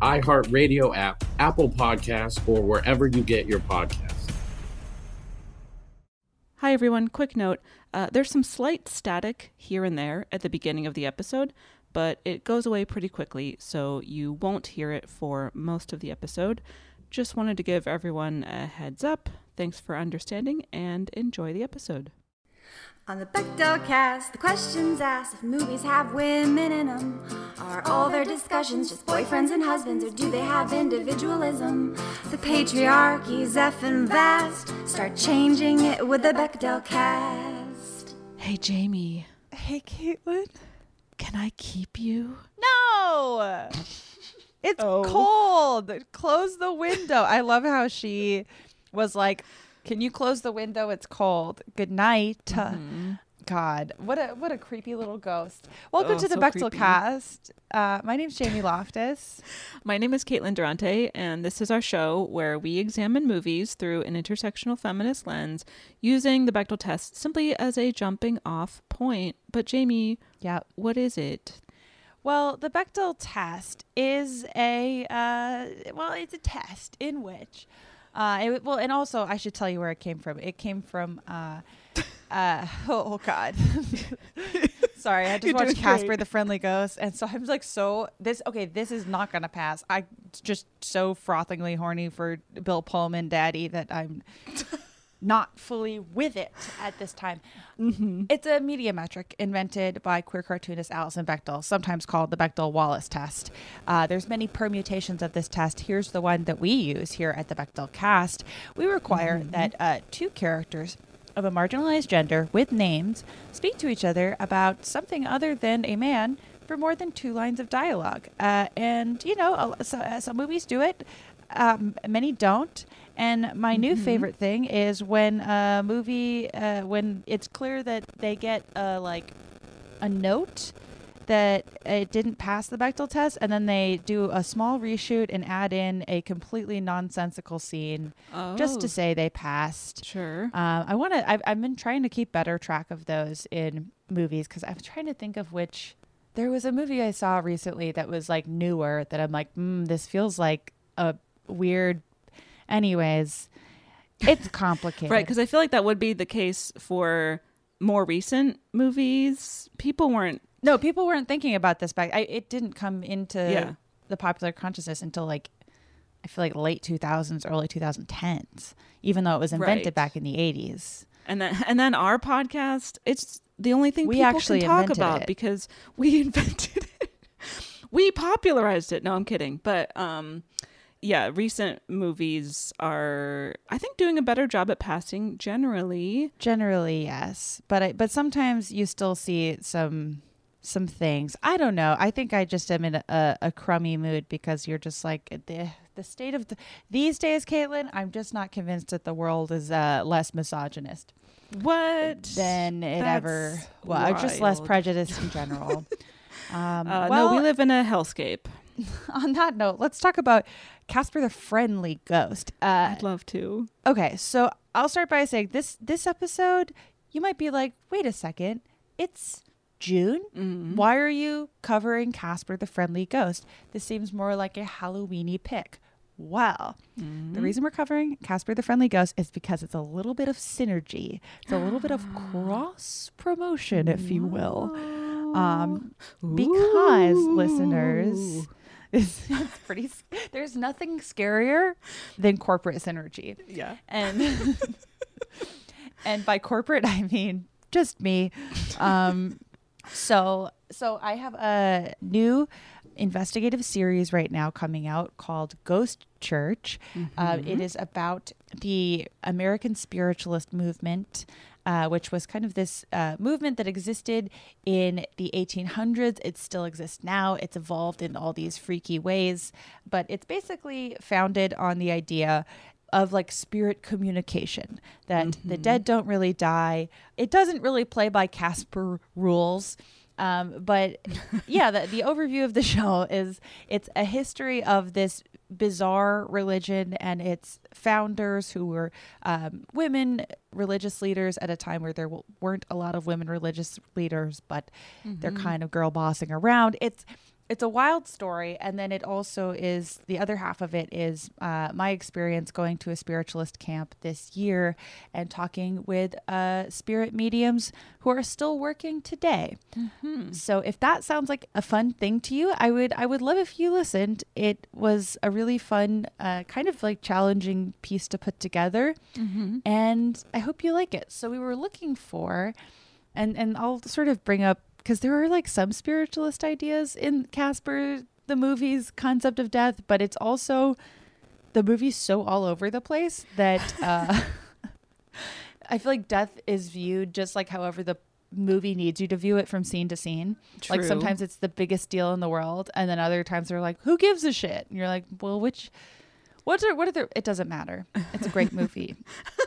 iHeartRadio app, Apple Podcasts, or wherever you get your podcasts. Hi, everyone. Quick note uh, there's some slight static here and there at the beginning of the episode, but it goes away pretty quickly, so you won't hear it for most of the episode. Just wanted to give everyone a heads up. Thanks for understanding and enjoy the episode. On the Bechdel cast, the questions asked if movies have women in them. Are all their discussions just boyfriends and husbands, or do they have individualism? The patriarchy's effing vast. Start changing it with the Bechdel cast. Hey, Jamie, Hey, Caitlin. can I keep you? No! It's Oh. cold. Close the window. I love how she was like, "Can you close the window? It's cold. Good night." Mm-hmm. God, what a what a creepy little ghost. Welcome Oh, to the so Bechdel creepy. cast. Uh, my name's Jamie Loftus. My name is Caitlin Durante, and this is our show where we examine movies through an intersectional feminist lens using the Bechdel test simply as a jumping off point. But, Jamie, Yeah. what is it? Well, the Bechdel test is a uh, well, it's a test in which, uh, it, well, and also I should tell you where it came from. It came from, uh, uh, oh, God, sorry, I just You're watched Casper great. the Friendly Ghost, and so I'm like so this. Okay, this is not gonna pass. I just so frothingly horny for Bill Pullman, Daddy, that I'm. Not fully with it at this time. It's a media metric invented by queer cartoonist Alison Bechdel, sometimes called the Bechdel Wallace test. Uh, there's many permutations of this test. Here's the one that we use here at the Bechdel cast. We require that uh, two characters of a marginalized gender with names speak to each other about something other than a man for more than two lines of dialogue. Uh, and, you know, uh, some movies do it, um, many don't. And my new favorite thing is when a movie, uh, when it's clear that they get uh, like a note that it didn't pass the Bechdel test, and then they do a small reshoot and add in a completely nonsensical scene just to Oh. say they passed. Sure. Um, I want to. I've, I've been trying to keep better track of those in movies because I'm trying to think of which. There was a movie I saw recently that was like newer that I'm like, mm, this feels like a weird. Anyways, it's complicated, Right, because I feel like that would be the case for more recent movies. People weren't. No, people weren't thinking about this back. I, it didn't come into Yeah. the popular consciousness until like I feel like late 2000s, early 2010s, even though it was invented Right. back in the 80s. And then, and then our podcast, it's the only thing We people actually can talk invented about it. because we invented it. we popularized it. No, I'm kidding. But um, yeah, recent movies are, I think, doing a better job at passing generally. Generally, yes, but I, but sometimes you still see some some things. I don't know. I think I just am in a, a crummy mood because you're just like the the state of the, these days, Caitlin. I'm just not convinced that the world is uh, less misogynist What? than it ever. That's Well, just less prejudiced in general. um, Uh, well, no, we live in a hellscape. on that note, let's talk about Casper the Friendly Ghost. Uh, I'd love to. okay, so I'll start by saying this this episode, you might be like, wait a second, it's June. Mm-hmm. Why are you covering Casper the Friendly Ghost? This seems more like a Halloweeny pick. Well, Mm-hmm. the reason we're covering Casper the Friendly Ghost is because it's a little bit of synergy. It's a little bit of cross promotion, if you will. Um, because listeners, it's, it's pretty. There's nothing scarier than corporate synergy. Yeah. And and by corporate I mean just me. Um, so so I have a new investigative series right now coming out called Ghost Church. Uh, it is about the American spiritualist movement. Uh, which was kind of this uh, movement that existed in the 1800s. It still exists now. It's evolved in all these freaky ways, but it's basically founded on the idea of like spirit communication that the dead don't really die. It doesn't really play by Casper rules. Um, but yeah, the, the overview of the show is it's a history of this bizarre religion and its founders who were um, women religious leaders at a time where there w- weren't a lot of women religious leaders, but they're kind of girl bossing around. It's it's a wild story and then it also is the other half of it is uh, my experience going to a spiritualist camp this year and talking with uh, spirit mediums who are still working today. So if that sounds like a fun thing to you i would i would love if you listened. It was a really fun uh, kind of like challenging piece to put together and i hope you like it. So we were looking for and and i'll sort of bring up because there are like some spiritualist ideas in Casper the movie's concept of death, but it's also the movie's so all over the place that uh, I feel like death is viewed just like however the movie needs you to view it from scene to scene. Like sometimes it's the biggest deal in the world, and then other times they're like, "Who gives a shit?" And you're like, "Well, which." What are what are the? It doesn't matter. It's a great movie,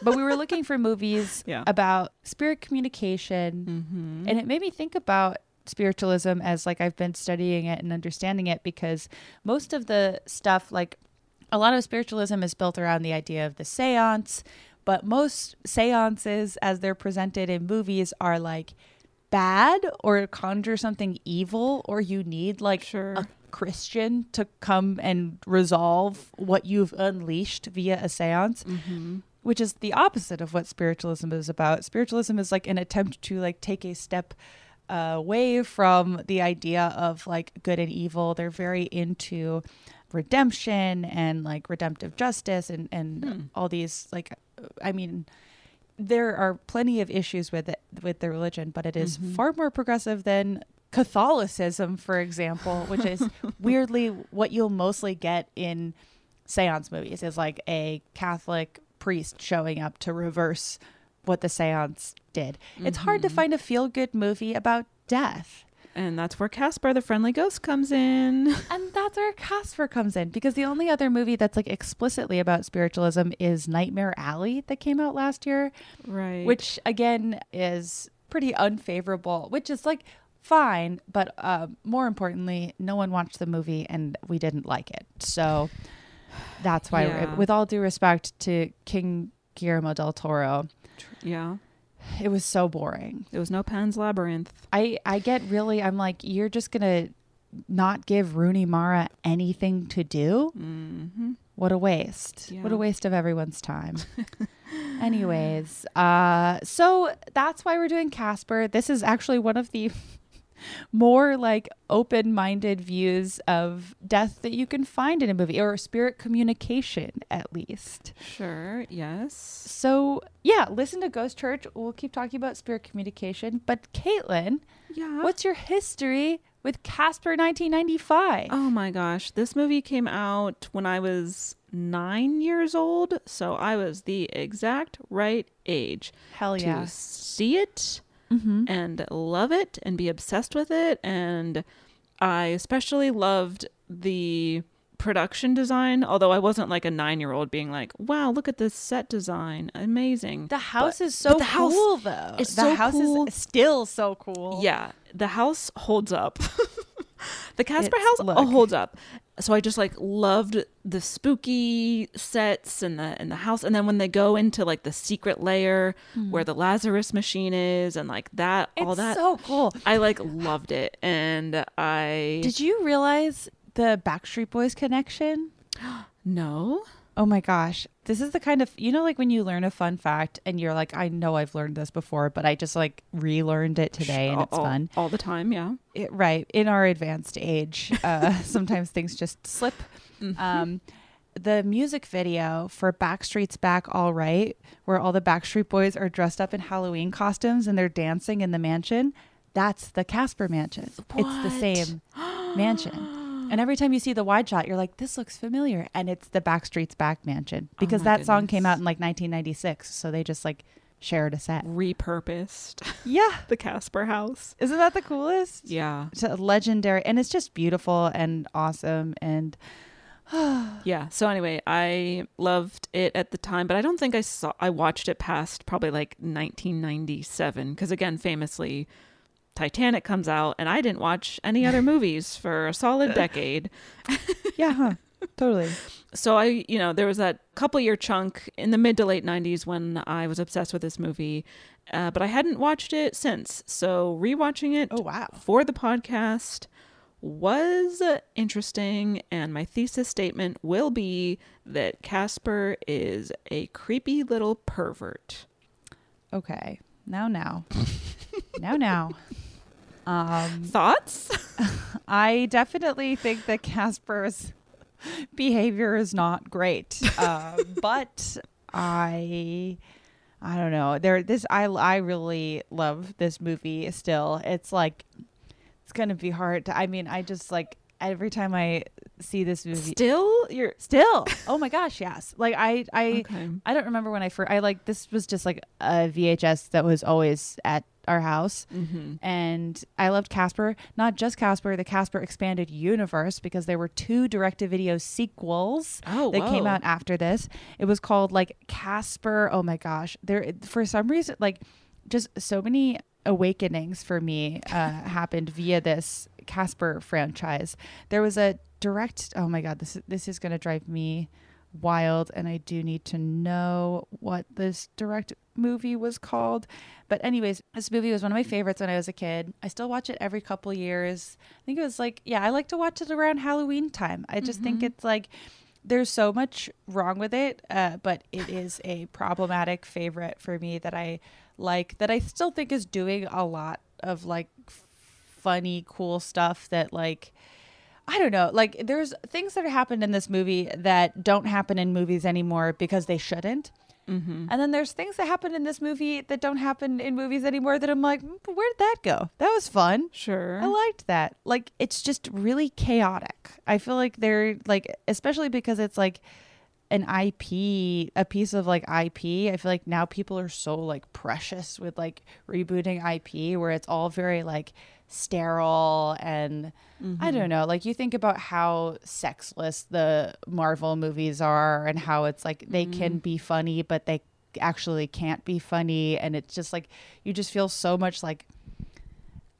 but we were looking for movies Yeah. about spirit communication, mm-hmm. and it made me think about spiritualism as like I've been studying it and understanding it because most of the stuff, like a lot of spiritualism, is built around the idea of the séance, but most séances, as they're presented in movies, are like bad or conjure something evil, or you need like Sure. a Christian to come and resolve what you've unleashed via a seance, mm-hmm. which is the opposite of what spiritualism is about. Spiritualism is like an attempt to like take a step away from the idea of like good and evil. They're very into redemption and like redemptive justice and and hmm. all these like I mean there are plenty of issues with it with the religion, but it is mm-hmm. far more progressive than Catholicism, for example, which is weirdly what you'll mostly get in seance movies is like a Catholic priest showing up to reverse what the seance did. It's hard to mm-hmm. find a feel good movie about death. And that's where Casper the Friendly Ghost comes in. And that's where Casper comes in because the only other movie that's like explicitly about spiritualism is Nightmare Alley that came out last year, Right. which again is pretty unfavorable, which is like fine, but uh, more importantly, no one watched the movie and we didn't like it. So that's why, Yeah. with all due respect to King Guillermo del Toro, yeah. it was so boring. It was no Pan's Labyrinth. I I get really I'm like you're just gonna not give Rooney Mara anything to do. Mm-hmm. What a waste! What a waste of everyone's time. Anyways, uh, so that's why we're doing Casper. This is actually one of the more like open-minded views of death that you can find in a movie or spirit communication at least. Sure. Yes. So yeah, listen to Ghost Church. We'll keep talking about spirit communication. But Caitlin, Yeah. what's your history with Casper 1995? Oh my gosh. This movie came out when I was nine years old. So I was the exact right age Hell yeah. to see it Mm-hmm. and love it and be obsessed with it. And I especially loved the production design, although I wasn't like a nine year old being like, wow, look at this set design. Amazing. The house But- is so the house cool though. is the so house cool. is still so cool. Yeah, the house holds up. the Casper It's- house look. uh, holds up. so I just like loved the spooky sets and the and the house and then when they go into like the secret layer where the Lazarus machine is and like that all Hmm. That so cool. I like loved it and I Did you realize the Backstreet Boys connection? no Oh my gosh. This is the kind of, you know, like when you learn a fun fact and you're like, I know I've learned this before, but I just like relearned it today and all, it's fun. all the time yeah It- right. In our advanced age, uh, sometimes things just slip. Mm-hmm. Um, the music video for Backstreet's Back All Right, where all the Backstreet Boys are dressed up in Halloween costumes and they're dancing in the mansion, that's the Casper mansion. It's the same mansion. And every time you see the wide shot, you're like, this looks familiar. And it's the Backstreet's Back mansion oh because Oh that song came out in like 1996. So they just like shared a set. repurposed Yeah. the Casper house Isn't that the coolest? yeah It's a legendary. And it's just beautiful and awesome. And Yeah. So anyway, I loved it at the time, but I don't think I saw I watched it past probably like 1997 because again, famously Titanic comes out and I didn't watch any other movies for a solid decade. yeah, huh? totally. So I, you know, there was that couple year chunk in the mid to late 90s when I was obsessed with this movie, uh, but I hadn't watched it since. So rewatching it Oh, wow. for the podcast was interesting and my thesis statement will be that Casper is a creepy little pervert. Okay. Now, now. now, now. Um, Thoughts? I definitely think that Casper's behavior is not great. Uh, but I I don't know. There this I I really love this movie still. It's like it's to be hard to I mean, I just like every time I see this movie Still, you're Still. Oh my gosh, yes. Like I I Okay. I don't remember when I first I like this was just like a VHS that was always at our house. Mm-hmm. And I loved Casper, not just Casper, the Casper expanded universe because there were two direct to video sequels Oh, that came out after this. It was called like Casper. Oh my gosh. There for some reason like just so many awakenings for me uh, happened via this Casper franchise. There was a direct. Oh my god, this this is gonna drive me wild, and I do need to know what this direct movie was called. But anyways, this movie was one of my favorites when I was a kid. I still watch it every couple years. I think it was like yeah, I like to watch it around Halloween time. I just think it's like there's so much wrong with it, uh, but it is a problematic favorite for me that I like that I still think is doing a lot of like funny, cool stuff that like I don't know, like there's things that happened in this movie that don't happen in movies anymore because they shouldn't. Mm-hmm. And then there's things that happen in this movie that don't happen in movies anymore that I'm like, "Mm, where did that go? That was fun. Sure. I liked that. Like it's just really chaotic. I feel like they're like especially because it's like an IP, a piece of like IP. I feel like now people are so like precious with like rebooting IP where it's all very like sterile and I don't mm-hmm. know. Like you think about how sexless the Marvel movies are and how it's like they can mm-hmm. be funny but they actually can't be funny and it's just like you just feel so much like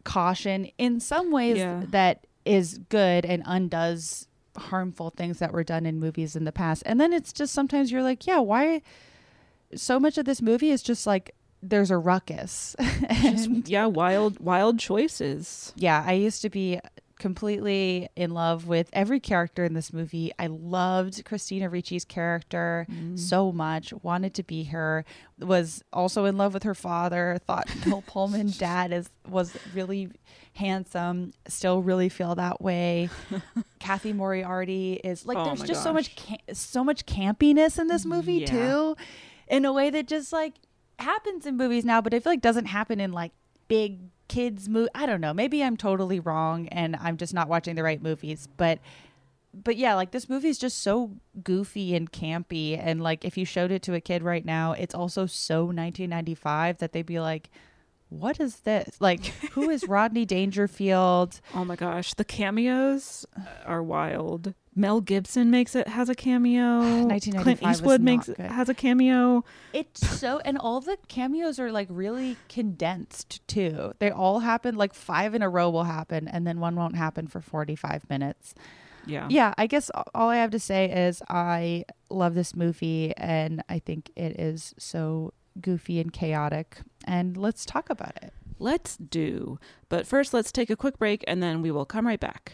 caution in some ways Yeah. that is good and undoes harmful things that were done in movies in the past. And then it's just sometimes you're like, yeah, why so much of this movie is just like there's a ruckus. and yeah, wild wild choices. yeah, I used to be completely in love with every character in this movie. I loved Christina Ricci's character mm. so much, wanted to be her, was also in love with her father, thought Bill Pullman dad is was really handsome, still really feel that way. Cathy Moriarty is like Oh there's just so much so much campiness in this movie Yeah. too in a way that just like happens in movies now, but I feel like doesn't happen in like big kids movie. I don't know. Maybe I'm totally wrong and I'm just not watching the right movies, but but yeah, like this movie is just so goofy and campy and like if you showed it to a kid right now, it's also so 1995 that they'd be like what is this? Like, who is Rodney Dangerfield? Oh my gosh, the cameos are wild. Mel Gibson makes it has a cameo. 1995 Clint Eastwood makes good. has a cameo. It's so, and all the cameos are like really condensed too. They all happen like five in a row will happen, and then one won't happen for 45 minutes. Yeah. yeah, I guess all I have to say is I love this movie and I think it is so goofy and chaotic. And let's talk about it. Let's do. But first, let's take a quick break and then we will come right back.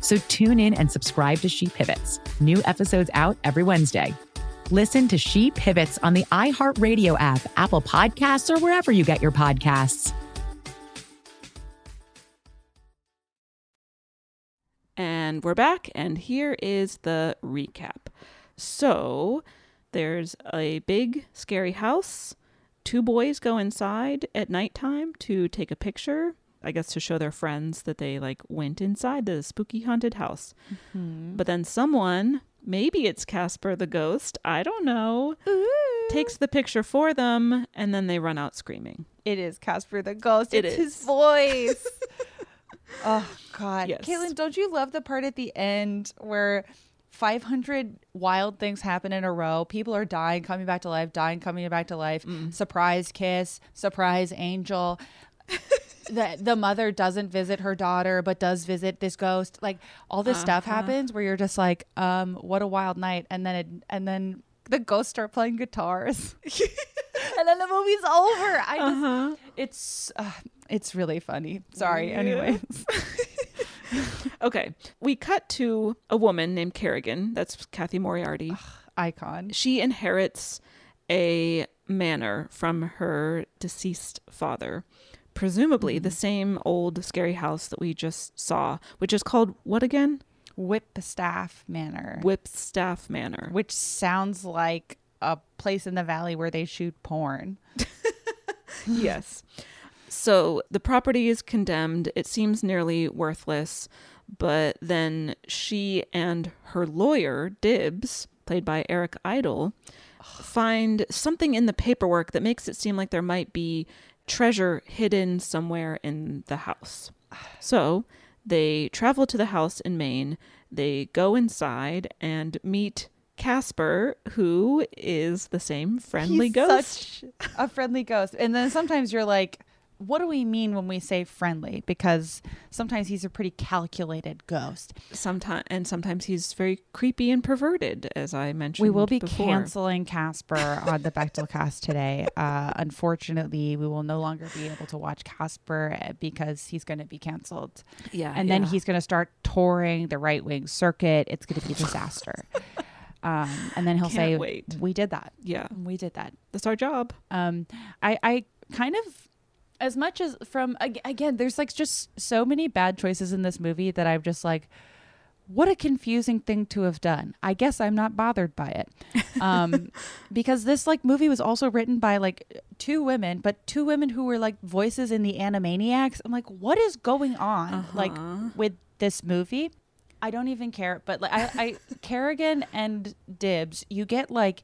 So tune in and subscribe to She Pivots. New episodes out every Wednesday. Listen to She Pivots on the iHeartRadio app, Apple Podcasts, or wherever you get your podcasts. And we're back, and here is the recap. So, there's a big, scary house. Two boys go inside at nighttime to take a picture, I guess to show their friends that they like went inside the spooky haunted house. Mhm. But then someone, maybe it's Casper the ghost, I don't know, takes the picture for them, and then they run out screaming. It is Casper the ghost. It it's is. his voice. oh God, Yes. Caitlin, don't you love the part at the end where 500 wild things happen in a row? People are dying, coming back to life, dying, coming back to life. Mm. Surprise kiss, surprise angel. The the mother doesn't visit her daughter but does visit this ghost. Like all this stuff Uh-huh. happens where you're just like, um, what a wild night, and then it and then the ghosts start playing guitars. and then the movie's over. I just, Uh-huh. it's uh, it's really funny. Sorry. Yeah. Anyways, Okay, we cut to a woman named Carrigan. That's Cathy Moriarty. icon. She inherits a manor from her deceased father. Presumably the mm. same old scary house that we just saw, which is called what again? Whipstaff Manor, Whipstaff Manor. which sounds like a place in the valley where they shoot porn. yes. So the property is condemned. It seems nearly worthless, but then she and her lawyer, Dibs, played by Eric Idle, find something in the paperwork that makes it seem like there might be treasure hidden somewhere in the house. So they travel to the house in Maine. They go inside and meet Casper, who is the same friendly He's ghost. such a friendly ghost. And then sometimes you're like, what do we mean when we say friendly? Because sometimes he's a pretty calculated ghost. Sometimes and sometimes he's very creepy and perverted, as I mentioned. We will be before. canceling Casper on the Bechdel cast today. Uh, unfortunately, we will no longer be able to watch Casper uh, because he's going to be canceled. Yeah, And then yeah. he's going to start touring the right wing circuit. It's going to be a disaster. um, and then he'll Can't say, wait. We did that. Yeah, We did that. that's our job. Um, I, I kind of as much as from again there's like just so many bad choices in this movie that i'm just like what a confusing thing to have done. I guess i'm not bothered by it. Um because this like movie was also written by like two women but two women who were like voices in the animaniacs. I'm like what is going on like with this movie? I don't even care but like i, I carrigan and dibs you get like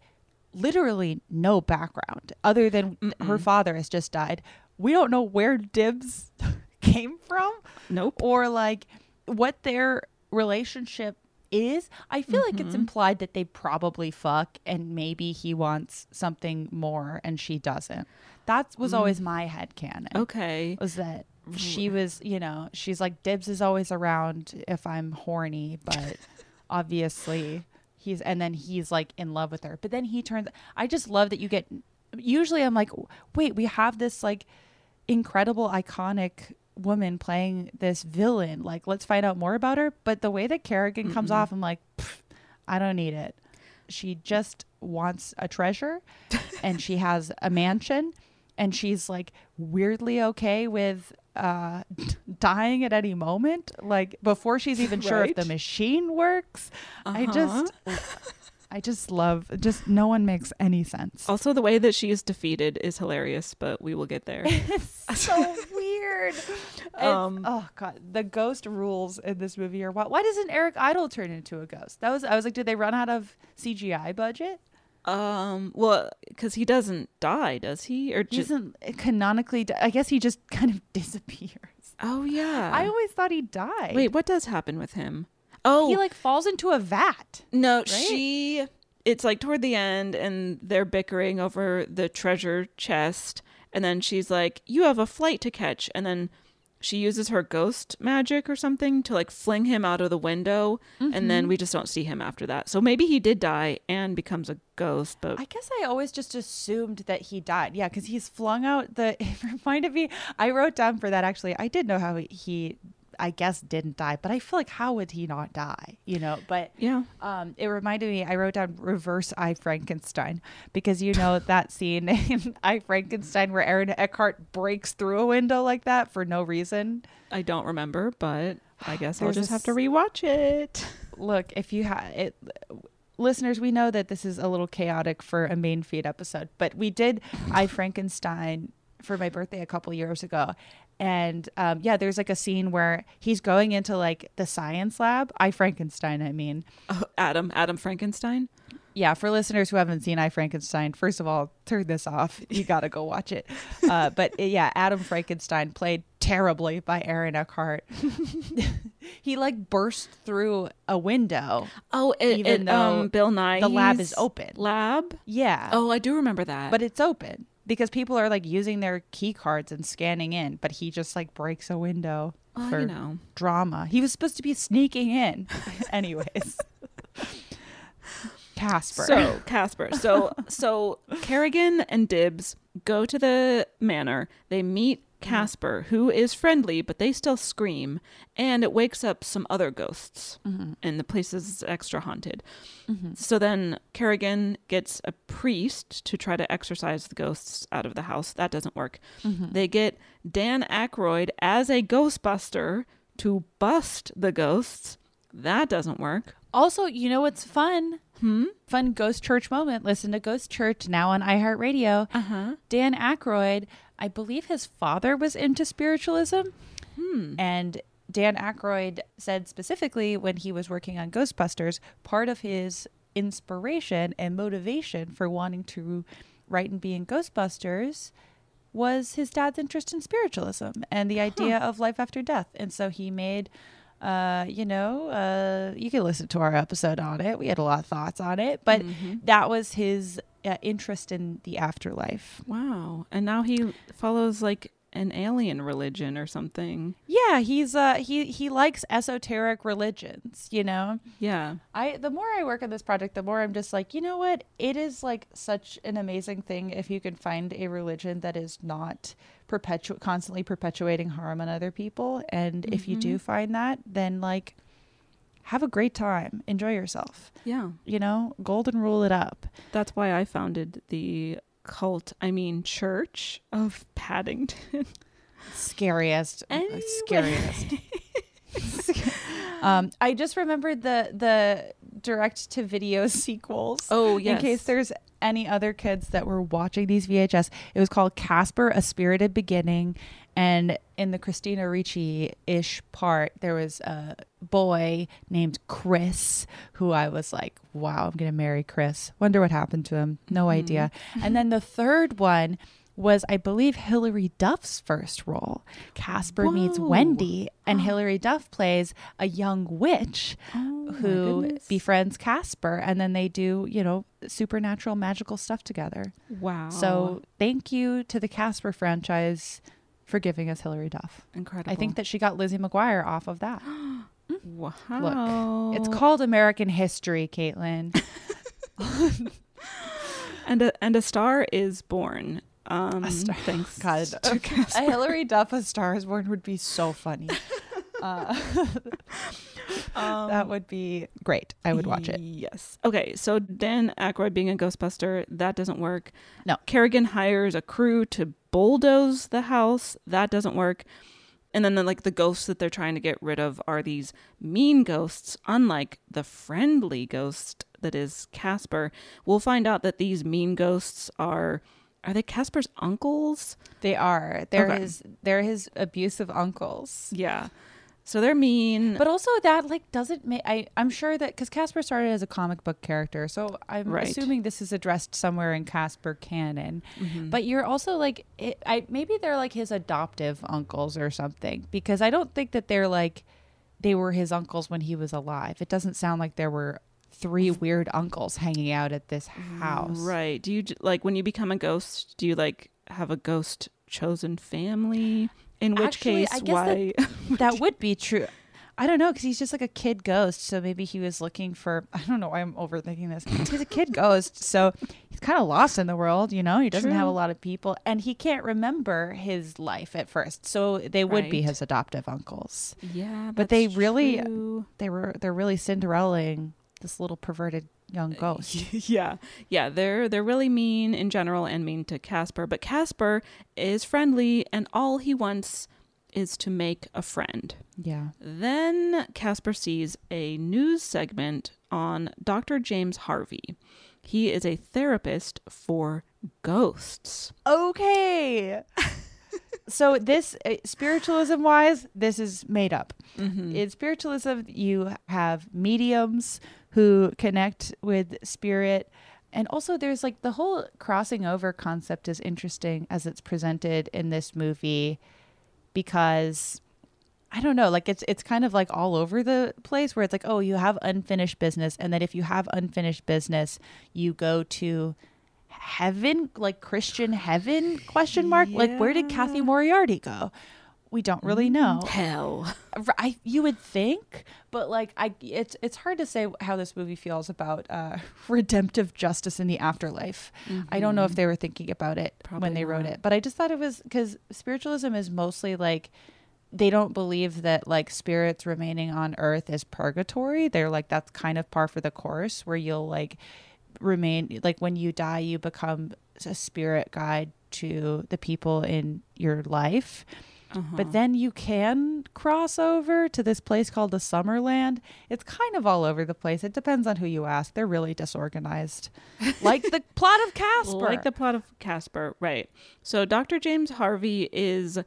literally no background other than her father has just died. We don't know where Dibs came from. Nope. Or like what their relationship is. I feel like it's Mhm. implied that they probably fuck and maybe he wants something more and she doesn't. That was always Mm. my head canon. Okay. Was that she was, you know, she's like Dibs is always around if I'm horny, but obviously he's and then he's like in love with her. But then he turns I just love that you get usually I'm like, wait, we have this like incredible iconic woman playing this villain. Like, let's find out more about her. But the way that Carrigan comes Mm-mm. off, I'm like, I don't need it. She just wants a treasure and she has a mansion and she's like weirdly okay with uh dying at any moment like before she's even sure if the machine works i Uh-huh. just i just love just no one makes any sense Also, the way that she is defeated is hilarious, but we will get there. it's so weird. Um, oh god, the ghost rules in this movie are what? Why doesn't Eric Idle turn into a ghost? That was I was like, did they run out of CGI budget? Um, well, because he doesn't die, does he? Or He just doesn't canonically. di- I guess he just kind of disappears. oh yeah. I always thought he died. Wait, what does happen with him? Oh, he like falls into a vat. No, she. It's like toward the end, and they're bickering over the treasure chest, and then she's like, "You have a flight to catch," and then she uses her ghost magic or something to like fling him out of the window, and then Mhm. we just don't see him after that. So maybe he did die and becomes a ghost, but I guess I always just assumed that he died. Yeah, because he's flung out the. It reminded me. I wrote down for that actually. I did know how he, I guess, didn't die, but I feel like how would he not die? You know, but yeah. Um, it reminded me. I wrote down reverse I Frankenstein because you know that scene in I Frankenstein where Aaron Eckhart breaks through a window like that for no reason. I don't remember, but I guess I'll just have to rewatch it. Look, if you have it, listeners, we know that this is a little chaotic for a main feed episode, but we did I Frankenstein for my birthday a couple years ago. And um, yeah, there's like a scene where he's going into like the science lab. I Frankenstein, I mean. Oh, Adam, Adam Frankenstein. Yeah, for listeners who haven't seen I Frankenstein, first of all, turn this off. You got to go watch it. Uh, but uh, yeah, Adam Frankenstein played terribly by Aaron Eckhart. he like burst through a window. Oh, it, even it, though um, Bill Nye. the lab is open. Lab. Yeah. Oh, I do remember that. But it's open because people are like using their key cards and scanning in, but he just like breaks a window oh, Well, for you know. drama. He was supposed to be sneaking in. Anyways. Casper. So Casper. So so Carrigan and Dibs go to the manor. They meet Casper, who is friendly, but they still scream, and it wakes up some other ghosts, Mhm. and the place is extra haunted. Mhm. So then Carrigan gets a priest to try to exorcise the ghosts out of the house. That doesn't work. Mhm. They get Dan Aykroyd as a Ghostbuster to bust the ghosts. That doesn't work. Also, you know what's fun? Hmm? Fun Ghost Church moment. Listen to Ghost Church now on iHeartRadio. Uh-huh. Dan Aykroyd, I believe his father was into spiritualism. Hmm. And Dan Aykroyd said specifically when he was working on Ghostbusters, part of his inspiration and motivation for wanting to write and be in Ghostbusters was his dad's interest in spiritualism and the idea of life after death. And so he made uh you know uh you can listen to our episode on it we had a lot of thoughts on it but Mhm. that was his uh, interest in the afterlife Wow. And now he follows like an alien religion or something. yeah he's uh he he likes esoteric religions you know Yeah. I the more I work on this project, the more I'm just like, you know what? It is like such an amazing thing if you can find a religion that is not perpetu- constantly perpetuating harm on other people. And if you do Mhm. find that, then like have a great time. Enjoy yourself. Yeah. You know, golden rule it up. That's why I founded the cult, I mean church of Paddington. scariest, scariest. um, I just remembered the the direct to video sequels. Oh, yes. In case there's any other kids that were watching these VHS, it was called Casper: A Spirited Beginning, and in the Christina Ricci ish part, there was a boy named Chris who I was like, "Wow, I'm gonna marry Chris." Wonder what happened to him. No idea. And then the third one was I believe Hilary Duff's first role. Casper meets Wendy, and Hilary Duff plays a young witch Oh, who befriends Casper, and then they do, you know, supernatural magical stuff together. Wow. So thank you to the Casper franchise for giving us Hilary Duff. Incredible. I think that she got Lizzie McGuire off of that. wow. Look, it's called American History, Caitlin. and a and a star is born. Um, thanks God, a Hilary Duff, a Star is Born would be so funny. Uh, that would be great. I would watch it. Yes. Okay, so Dan Aykroyd being a Ghostbuster, that doesn't work. No. Carrigan hires a crew to bulldoze the house. That doesn't work. And then the, like the ghosts that they're trying to get rid of are these mean ghosts, unlike the friendly ghost that is Casper. We'll find out that these mean ghosts are are they Casper's uncles? They are. They're Okay. his. They're his abusive uncles. Yeah. So they're mean. But also that like doesn't make. I I'm sure that because Casper started as a comic book character, so I'm Right. assuming this is addressed somewhere in Casper canon. Mhm. But you're also like, it, I maybe they're like his adoptive uncles or something because I don't think that they're like they were his uncles when he was alive. It doesn't sound like there were three weird uncles hanging out at this house. Right. Do you like when you become a ghost, do you like have a ghost chosen family? In which Actually, case, I guess why? that, that would be true. I don't know because he's just like a kid ghost. So maybe he was looking for. I don't know why I'm overthinking this. He's a kid ghost, so he's kind of lost in the world. You know, he doesn't have a lot of people, and he can't remember his life at first. So they would be his adoptive uncles. Yeah, but they really, true. they were they're really Cinderellaing this little perverted young ghost. yeah. Yeah, they're they're really mean in general and mean to Casper, but Casper is friendly and all he wants is to make a friend. Yeah. Then Casper sees a news segment on Dr. James Harvey. He is a therapist for ghosts. Okay. so this uh, spiritualism wise, this is made up. In spiritualism, you have mediums who connect with spirit. And also there's like the whole crossing over concept is interesting as it's presented in this movie because I don't know, like it's it's kind of like all over the place where it's like, oh, you have unfinished business, and then if you have unfinished business, you go to heaven, like Christian heaven? Question mark. Like where did Cathy Moriarty go? We don't really know. Hell. I you would think, but like I, it's it's hard to say how this movie feels about uh, redemptive justice in the afterlife. I don't know if they were thinking about it when they wrote it, but I just thought it was because spiritualism is mostly like they don't believe that like spirits remaining on earth is purgatory. They're like that's kind of par for the course where you'll like remain like when you die you become a spirit guide to the people in your life. But uh-huh. then you can cross over to this place called the Summerland. It's kind of all over the place. It depends on who you ask. They're really disorganized. Like the plot of Casper. Like the plot of Casper, right. So Dr. James Harvey is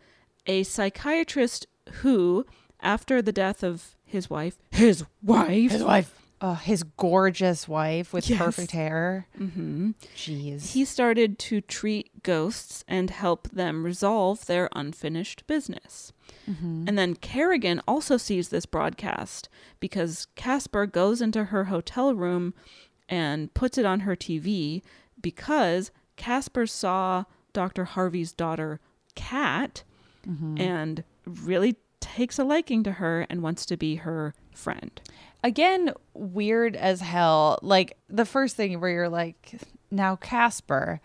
a psychiatrist who, after the death of his wife, his wife, his wife, oh, his gorgeous wife with Yes. perfect hair. Mm-hmm. Jeez. He started to treat ghosts and help them resolve their unfinished business. Mhm. And then Carrigan also sees this broadcast because Casper goes into her hotel room and puts it on her TV because Casper saw Dr. Harvey's daughter, Kat, Mhm. and really takes a liking to her and wants to be her friend. Again, weird as hell. Like the first thing where you're like, now Casper,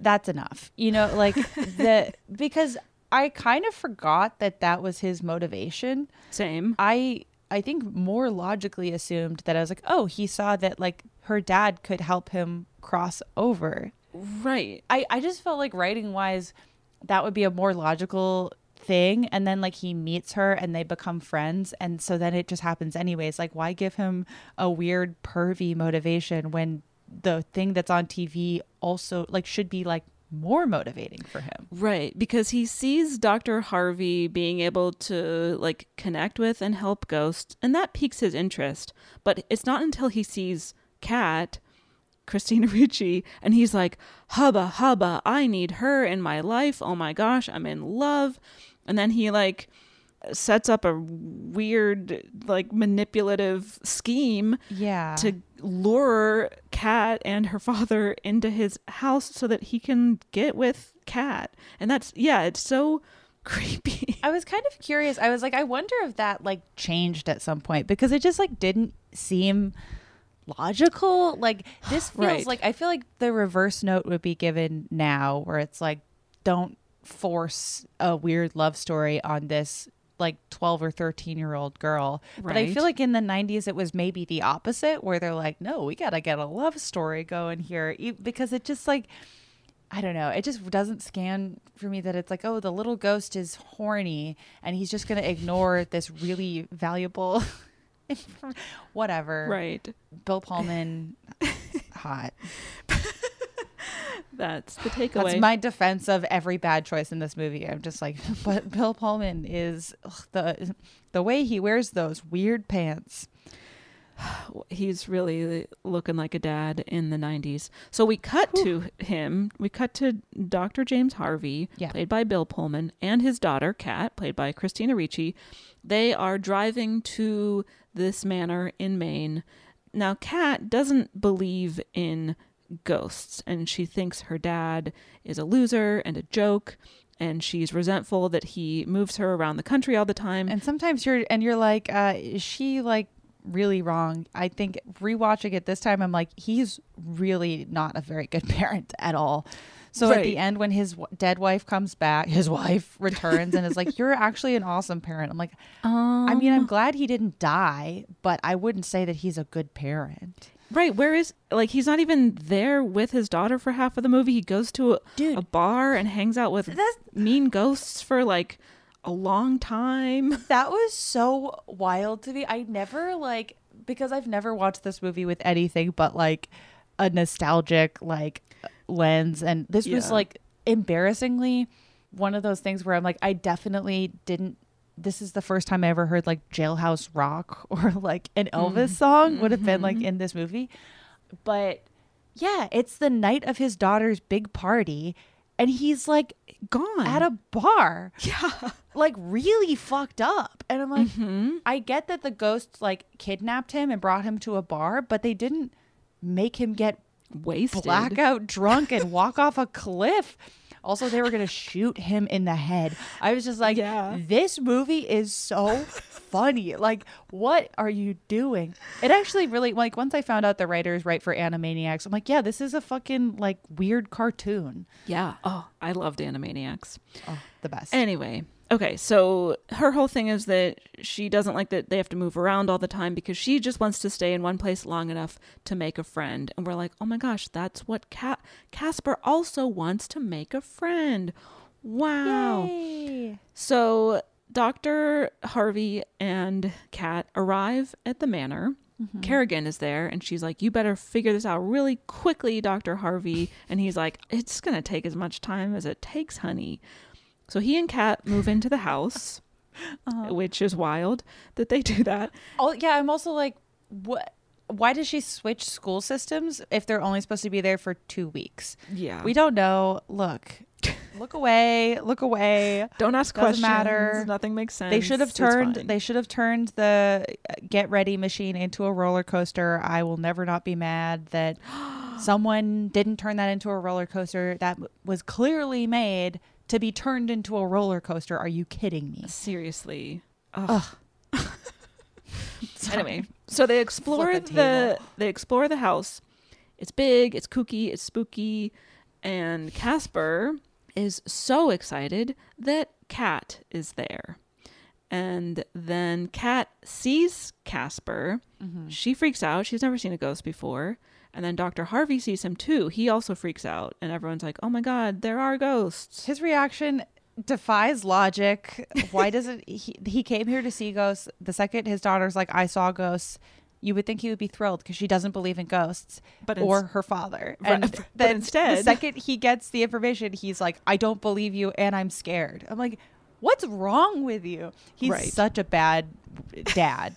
that's enough. You know, like the because I kind of forgot that that was his motivation. Same. I I think more logically assumed that I was like, oh, he saw that like her dad could help him cross over. Right. I I just felt like writing wise that would be a more logical thing and then like he meets her and they become friends and so then it just happens anyways like why give him a weird pervy motivation when the thing that's on TV also like should be like more motivating for him Right, because he sees Dr. Harvey being able to like connect with and help ghosts, and that piques his interest. But it's not until he sees Kat, Christina Ricci, and he's like, "Hubba hubba, I need her in my life. Oh my gosh, I'm in love." And then he like sets up a weird like manipulative scheme Yeah. to lure Kat and her father into his house so that he can get with Kat. And that's yeah, it's so creepy. I was kind of curious. I was like, I wonder if that like changed at some point because it just like didn't seem logical. Like this feels Right. like I feel like the reverse note would be given now where it's like don't force a weird love story on this like 12 or 13 year old girl. But I feel like in the 90s it was maybe the opposite where they're like, "No, we got to get a love story going here." Because it just like I don't know. It just doesn't scan for me that it's like, oh, the little ghost is horny and he's just going to ignore this really valuable whatever. Right. Bill Pullman hot. That's the takeaway. That's my defense of every bad choice in this movie. I'm just like, but Bill Pullman is ugh, the the way he wears those weird pants. He's really looking like a dad in the 90s. So we cut to him. We cut to Dr. James Harvey, Yeah. played by Bill Pullman, and his daughter, Kat, played by Christina Ricci. They are driving to this manor in Maine. Now, Kat doesn't believe in ghosts, and she thinks her dad is a loser and a joke. And she's resentful that he moves her around the country all the time. And sometimes you're and you're like, uh, is she like really wrong? I think rewatching it this time, I'm like, he's really not a very good parent at all. So at the end, when his w- dead wife comes back, his wife returns and is like, "You're actually an awesome parent." I'm like, I mean, I'm glad he didn't die, but I wouldn't say that he's a good parent. Right. Where is like he's not even there with his daughter for half of the movie. He goes to a, a bar and hangs out with mean ghosts for like a long time. That was so wild to me. I never like because I've never watched this movie with anything but like a nostalgic like lens and this was like embarrassingly one of those things where I'm like I definitely didn't this is the first time I ever heard like Jailhouse Rock or like an Elvis Mm. song would have been Mm-hmm. like in this movie. But yeah, it's the night of his daughter's big party and he's like gone at a bar. Yeah. Like really fucked up. And I'm like, Mm-hmm. I get that the ghosts like kidnapped him and brought him to a bar, but they didn't make him get wasted, blackout drunk and walk off a cliff. Also, they were going to shoot him in the head. I was just like, this movie is so funny. Like, what are you doing? It actually really, like, once I found out the writers write for Animaniacs, I'm like, yeah, this is a fucking, like, weird cartoon. Yeah. Oh, I loved Animaniacs. Oh, the best. Anyway, okay, so her whole thing is that she doesn't like that they have to move around all the time because she just wants to stay in one place long enough to make a friend. And we're like, oh my gosh, that's what Ca- Casper also wants to make a friend. Wow. So Dr. Harvey and Kat arrive at the manor. Mhm. Carrigan is there and she's like, You better figure this out really quickly, Dr. Harvey. And he's like, It's going to take as much time as it takes, honey. So he and Kat move into the house, Uh-huh. which is wild that they do that. Oh yeah, I'm also like, what? Why does she switch school systems if they're only supposed to be there for two weeks? Yeah. we don't know. Look, look away, look away. Don't ask Doesn't questions. matter. Nothing makes sense. They should have turned. They should have turned the uh, get ready machine into a roller coaster. I will never not be mad that someone didn't turn that into a roller coaster that was clearly made to be turned into a roller coaster. Are you kidding me? Seriously. Ugh. anyway, so they explore the, they explore the house. It's big, it's kooky, it's spooky, and Casper is so excited that Kat is there. And then Kat sees Casper. Mhm. She freaks out. She's never seen a ghost before. And then Dr. Harvey sees him too. He also freaks out. And everyone's like, oh my God, there are ghosts. His reaction defies logic. Why doesn't he? He came here to see ghosts. The second his daughter's like, I saw ghosts. You would think he would be thrilled because she doesn't believe in ghosts, But or her father. And but then instead- the second he gets the information, he's like, I don't believe you, and I'm scared. I'm like, what's wrong with you? He's Right. such a bad dad.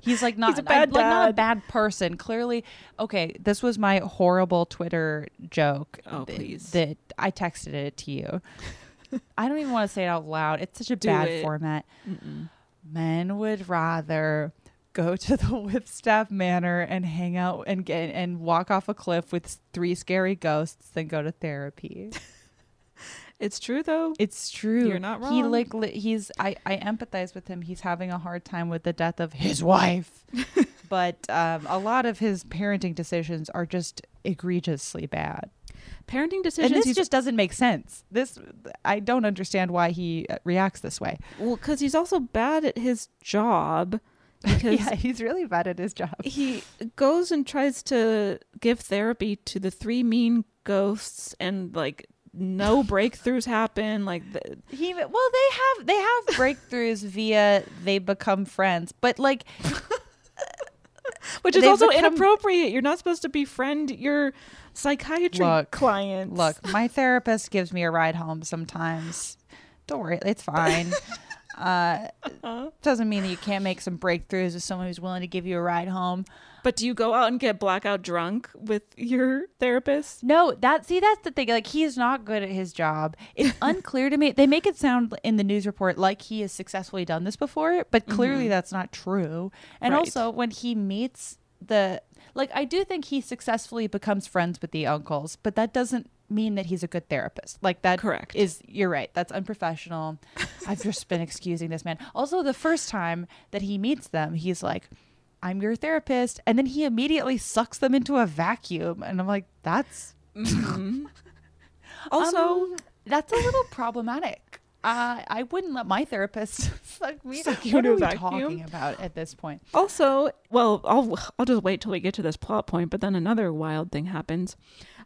He's like not He's a bad I'm, like not a bad person. Clearly, okay. This was my horrible Twitter joke. Oh, th- please. That I texted it to you. I don't even want to say it out loud. It's such a Do bad it. format. Mm-mm. Men would rather go to the Whipstaff Manor and hang out and get and walk off a cliff with three scary ghosts than go to therapy. It's true though. It's true. You're not wrong. He like li- he's I I empathize with him. He's having a hard time with the death of his wife. but um, a lot of his parenting decisions are just egregiously bad. Parenting decisions. And this just doesn't make sense. This I don't understand why he uh, reacts this way. well, because he's also bad at his job. Because yeah, he's really bad at his job. he goes and tries to give therapy to the three mean ghosts, and like no breakthroughs happen. Like the, He well, they have they have breakthroughs via they become friends, but like which is also become- inappropriate. You're not supposed to befriend your psychiatry Look, clients. Look, my therapist gives me a ride home sometimes. Don't worry, it's fine. Uh, doesn't mean that you can't make some breakthroughs with someone who's willing to give you a ride home. But do you go out and get blackout drunk with your therapist? No, that see that's the thing. Like he's not good at his job. It's unclear to me. They make it sound in the news report like he has successfully done this before, but clearly Mhm. that's not true. And Right. also when he meets the like I do think he successfully becomes friends with the uncles, but that doesn't mean that he's a good therapist. Like that Correct. is you're right. That's unprofessional. I've just been excusing this man. Also the first time that he meets them, he's like I'm your therapist. And then he immediately sucks them into a vacuum. And I'm like, that's Mhm. Also- Um, that's a little problematic. Uh, I wouldn't let my therapist suck me. Suck what into are a we vacuum? talking about at this point? Also, well, I'll I'll just wait till we get to this plot point, but then another wild thing happens.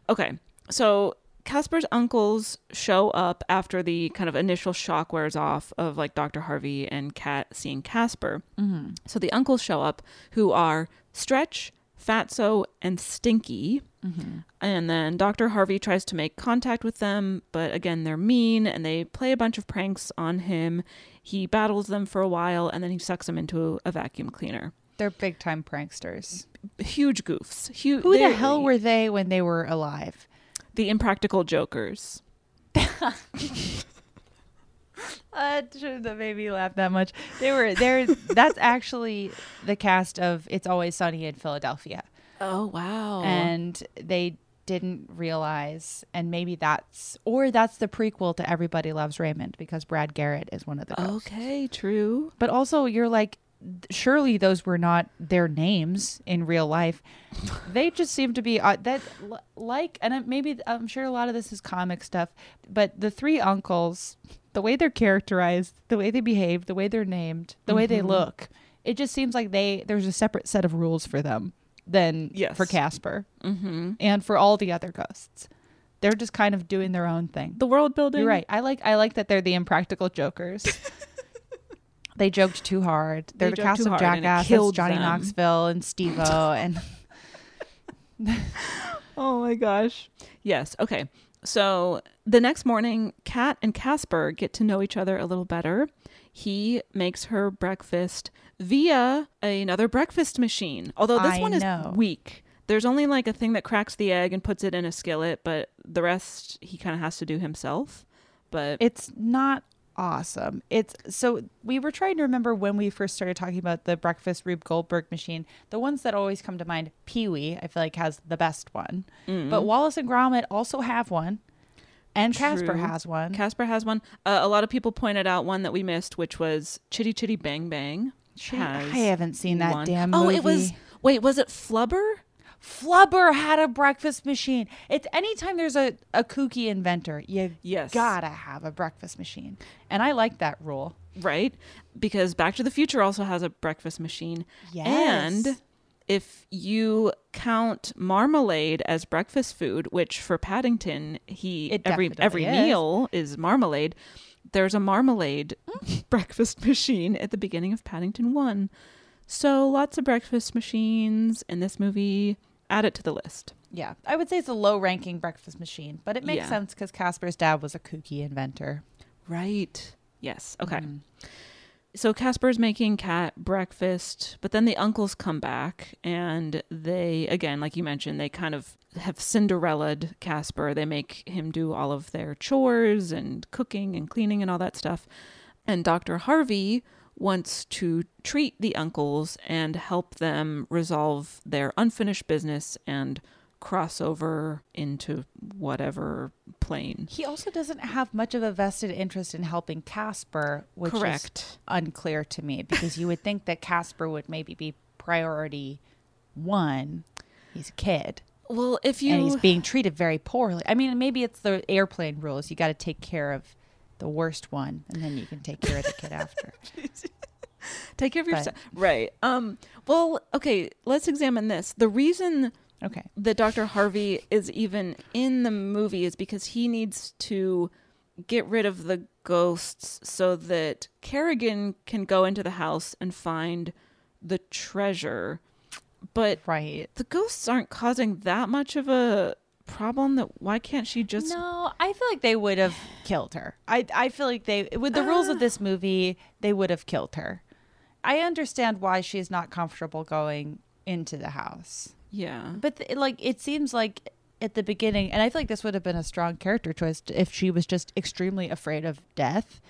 Okay. So Casper's uncles show up after the kind of initial shock wears off of like Dr. Harvey and Kat seeing Casper. Mhm. So the uncles show up who are Stretch, Fatso, and Stinky. Mhm. And then Dr. Harvey tries to make contact with them, but again, they're mean and they play a bunch of pranks on him. He battles them for a while and then he sucks them into a vacuum cleaner. They're big time pranksters. Huge goofs. Hu- Who the hell were they when they were alive? The impractical jokers? That shouldn't have made me laugh that much. They were there. That's actually the cast of It's Always Sunny in Philadelphia. Oh wow! and they didn't realize and maybe that's or that's the prequel to everybody loves raymond because brad garrett is one of the ghosts. okay, true. but also you're like surely those were not their names in real life they just seem to be uh, that like and maybe i'm sure a lot of this is comic stuff but the three uncles the way they're characterized the way they behave the way they're named the way they Mhm. look it just seems like they there's a separate set of rules for them than Yes. for casper Mm-hmm. and for all the other ghosts. They're just kind of doing their own thing. The world building. You're right. I like I like that they're the impractical jokers. they joked too hard. They're They the cast of Jackass. Johnny them. Knoxville and Steve-O and Oh my gosh. Yes. Okay. So the next morning, Kat and Casper get to know each other a little better. He makes her breakfast via another breakfast machine. Although this I one is know. weak. There's only like a thing that cracks the egg and puts it in a skillet, but the rest he kind of has to do himself. But it's not awesome. It's so we were trying to remember when we first started talking about the breakfast Rube Goldberg machine. The ones that always come to mind, Pee Wee, I feel like has the best one. Mm. But Wallace and Gromit also have one. And Casper has one. Casper has one. Uh, a lot of people pointed out one that we missed, which was Chitty Chitty Bang Bang. Chitty- I haven't seen that one. damn Oh, it was. Wait, was it Flubber? Flubber had a breakfast machine. It's anytime there's a, a kooky inventor, you Yes. gotta have a breakfast machine. And I like that rule. right? Because Back to the Future also has a breakfast machine. Yes. And if you count marmalade as breakfast food, which for Paddington he every every is. meal is marmalade, there's a marmalade mm. breakfast machine at the beginning of Paddington 1. So lots of breakfast machines in this movie. Add it to the list. Yeah, I would say it's a low ranking breakfast machine, but it makes Yeah. sense because Casper's dad was a kooky inventor. Right. Yes. Okay. Mm-hmm. So Casper's making Kat breakfast, but then the uncles come back and they, again, like you mentioned, they kind of have Cinderella'd Casper. They make him do all of their chores and cooking and cleaning and all that stuff. And Dr. Harvey wants to treat the uncles and help them resolve their unfinished business and cross over into whatever plane. He also doesn't have much of a vested interest in helping Casper, which Correct. is unclear to me because you would think that Casper would maybe be priority one. He's a kid. Well, if you and he's being treated very poorly. I mean, maybe it's the airplane rules. You got to take care of the worst one, and then you can take care of the kid after. take care of yourself. Right. Um well okay let's examine this. The reason okay. that dr harvey is even in the movie is because he needs to get rid of the ghosts so that carrigan can go into the house and find the treasure. But right. the ghosts aren't causing that much of a problem that why can't she just No, I feel like they would have killed her. I I feel like they with the rules of this movie, they would have killed her. I understand why she's not comfortable going into the house. yeah But th- like it seems like at the beginning and I feel like this would have been a strong character choice if she was just extremely afraid of death.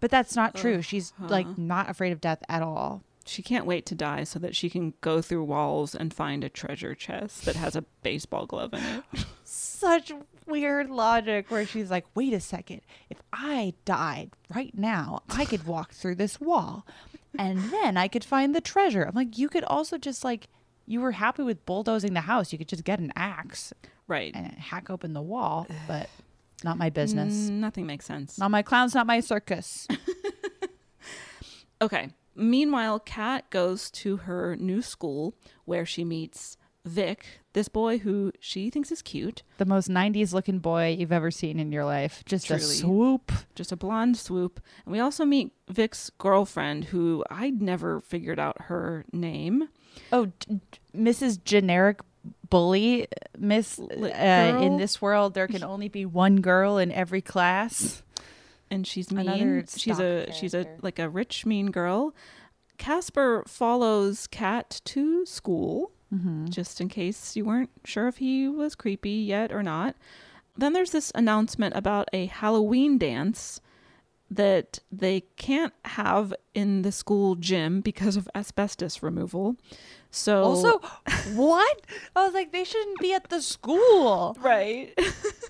But that's not true. She's like Uh-huh. not afraid of death at all. She can't wait to die so that she can go through walls and find a treasure chest that has a baseball glove in it. Such weird logic where she's like, wait a second. If I died right now, I could walk through this wall and then I could find the treasure. I'm like, you could also just like, you were happy with bulldozing the house. You could just get an axe. Right. And hack open the wall, but not my business. Nothing makes sense. Not my clowns, not my circus. Okay. Meanwhile, Kat goes to her new school where she meets Vic, this boy who she thinks is cute. the most 90s looking boy you've ever seen in your life. Just a swoop. Just a blonde swoop. And we also meet Vic's girlfriend, who I'd never figured out her name. Oh, d- Mrs. Generic Bully, Miss. Uh, in this world, there can only be one girl in every class. And she's mean. Another she's a she's a like a rich mean girl. Casper follows Kat to school, Mm-hmm. just in case you weren't sure if he was creepy yet or not. Then there's this announcement about a Halloween dance that they can't have in the school gym because of asbestos removal. So Also, what? I was like, they shouldn't be at the school. Right.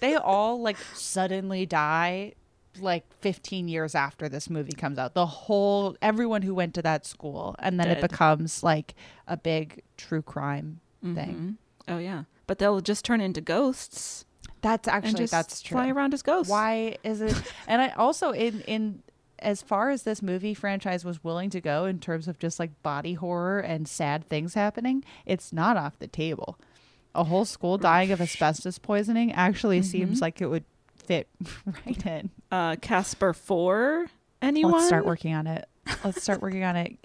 they all like suddenly die like 15 years after this movie comes out. The whole, everyone who went to that school. And then it becomes like a big true crime thing. Mhm. Oh yeah, but they'll just turn into ghosts. That's actually, that's true. fly around as ghosts. Why is it? And I also, in, in, as far as this movie franchise was willing to go in terms of just like body horror and sad things happening, it's not off the table. A whole school dying of asbestos poisoning actually seems Mhm. like it would fit right in. Uh, Casper four. Anyone? Let's start working on it. Let's start working on it.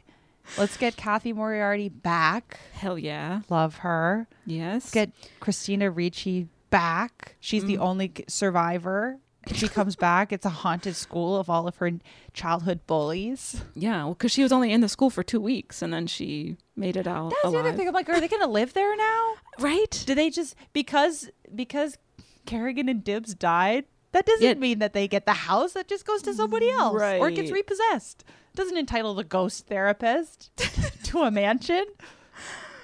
Let's get Cathy Moriarty back. Hell yeah. Love her. Yes. Let's get Christina Ricci back. She's the Mm. only g- survivor. She comes back. It's a haunted school of all of her childhood bullies. Yeah, well, because she was only in the school for two weeks, and then she made it out That's the other thing. I'm like, are they going to live there now? Right? Do they just because because Carrigan and Dibs died? That doesn't Yeah. mean that they get the house. That just goes to somebody else or it gets repossessed. Doesn't entitle the ghost therapist to a mansion.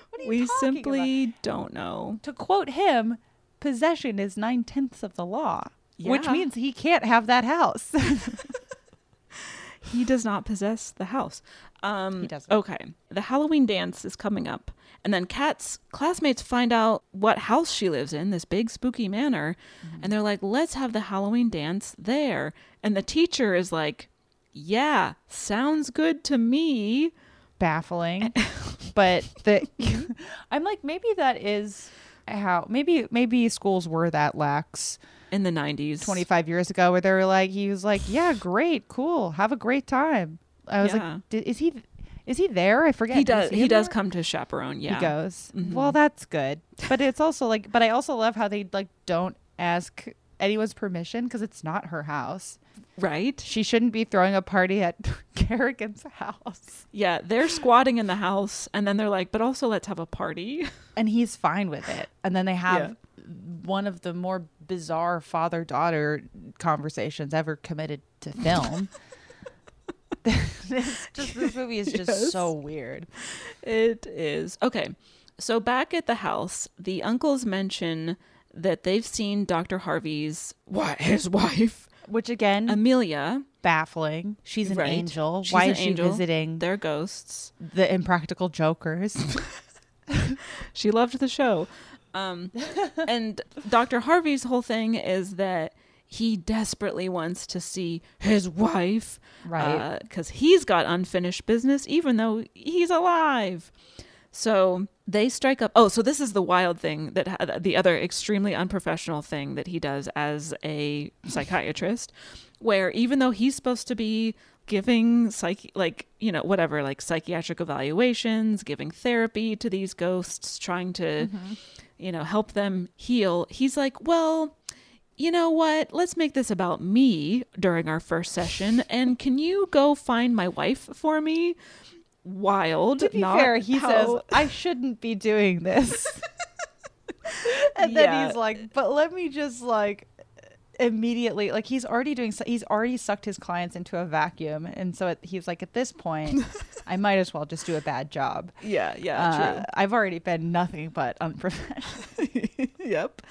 What are you we simply don't know. To quote him, possession is nine tenths of the law, which means he can't have that house. He does not possess the house. Um, He doesn't. Okay. The Halloween dance is coming up. And then Kat's classmates find out what house she lives in, this big spooky manor. Mm-hmm. And they're like, let's have the Halloween dance there. And the teacher is like, yeah, sounds good to me. Baffling, but the I'm like maybe that is how maybe maybe schools were that lax in the 90s 25 years ago where they were like he was like yeah great cool have a great time i was Yeah. like "Did- is he is he there i forget He does. in He does there?" come to chaperone. Yeah. he goes Mhm. well that's good but it's also like but i also love how they like don't ask anyone's permission because it's not her house right she shouldn't be throwing a party at carrigan's house Yeah, they're squatting in the house, and then they're like, "But also, let's have a party." and he's fine with it. And then they have one of the more bizarre father daughter conversations ever committed to film. it's just this movie is just Yes. so weird. It is okay. So back at the house, the uncles mention that they've seen Doctor Harvey's what his wife, which again, Amelia, baffling. She's an Right. angel. She's Why an is she angel. visiting They're ghosts. the impractical jokers? she loved the show. Um, and Dr. Harvey's whole thing is that he desperately wants to see his wife. Right. Uh, because he's got unfinished business, even though he's alive. So they strike up. Oh, so this is the wild thing that ha- the other extremely unprofessional thing that he does as a psychiatrist, where even though he's supposed to be giving psych like you know whatever like psychiatric evaluations giving therapy to these ghosts trying to mm-hmm. you know help them heal he's like well you know what let's make this about me during our first session and can you go find my wife for me wild to be not fair, he how- says I shouldn't be doing this. and then Yeah. he's like, "But let me just like immediately like he's already doing he's already sucked his clients into a vacuum and so it, he's like at this point I might as well just do a bad job. Yeah, yeah, Uh, true. I've already been nothing but unprofessional. yep.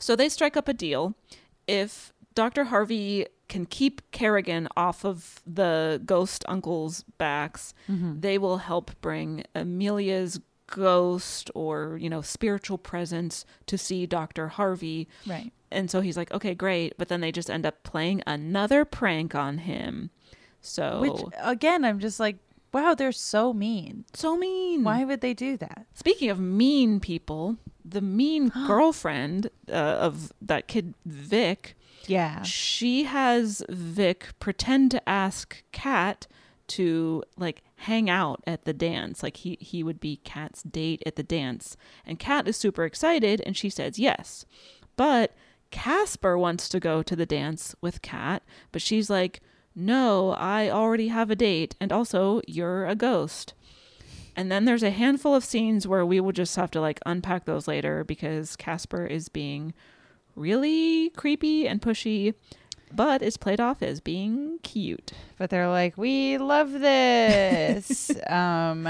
So they strike up a deal. If Dr. Harvey can keep Carrigan off of the ghost uncle's backs, Mhm. they will help bring Amelia's ghost or, you know, spiritual presence to see Dr. Harvey. Right. And so he's like, okay, great. But then they just end up playing another prank on him. So Which again, I'm just like, wow, they're so mean. So mean. Why would they do that? Speaking of mean people, the mean girlfriend uh, of that kid Vic, Yeah. she has Vic pretend to ask Kat to like hang out at the dance. Like he he would be Kat's date at the dance. And Kat is super excited and she says yes. But Casper wants to go to the dance with Kat, but she's like, "No, I already have a date and also you're a ghost." And then there's a handful of scenes where we will just have to like unpack those later because Casper is being really creepy and pushy, but is played off as being cute. But they're like, we love this. um,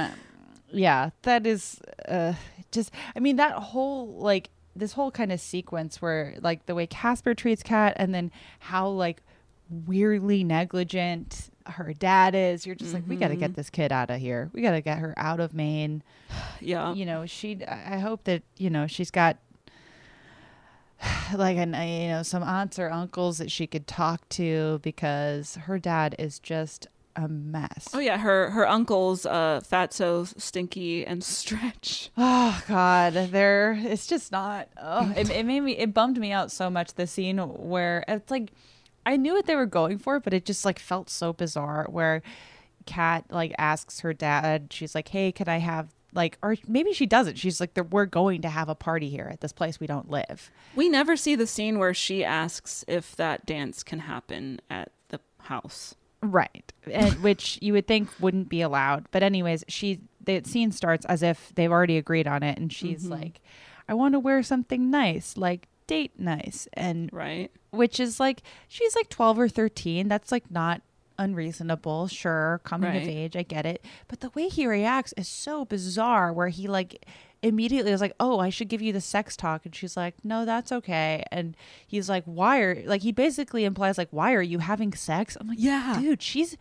yeah, that is uh, just. I mean, that whole like this whole kind of sequence where like the way Casper treats Kat, and then how like weirdly negligent her dad is. You're just like, we got to get Mhm. this kid out of here. We got to get her out of Maine. Yeah. You know, she. I hope that you know she's got like an uh, you know some aunts or uncles that she could talk to because her dad is just a mess. Oh yeah, her her uncles, uh, Fatso, Stinky, and Stretch. Oh God, there. It's just not. Oh, it, it made me. It bummed me out so much. The scene where it's like, I knew what they were going for, but it just like felt so bizarre. Where Kat like asks her dad, she's like, "Hey, can I have like?" Or maybe she doesn't. She's like, We're going to have a party here at this place we don't live." We never see the scene where she asks if that dance can happen at the house. Right. And which you would think wouldn't be allowed. But anyways, she the scene starts as if they've already agreed on it and she's Mhm. like, I want to wear something nice, like date nice. And right. Which is like she's like 12 or 13. That's like not unreasonable. Sure, coming of age, I get it. But the way he reacts is so bizarre where he like immediately was like, "Oh, I should give you the sex talk." And she's like, "No, that's okay." And he's like, "Why are like he basically implies like, "Why are you having sex?" I'm like, "Yeah. Dude, she's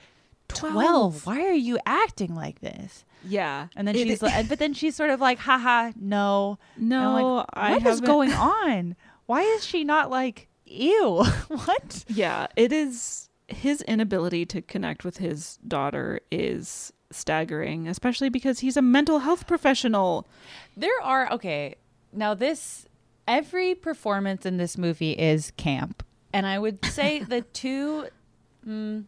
12. 12. Why are you acting like this?" Yeah. And then It- she's like, but then she's sort of like, haha, no. No, like, I what is going on? Why is she not like, ew? what? Yeah, it is his inability to connect with his daughter is staggering, especially because he's a mental health professional. There are, okay, now this every performance in this movie is camp, and I would say the two. Mm,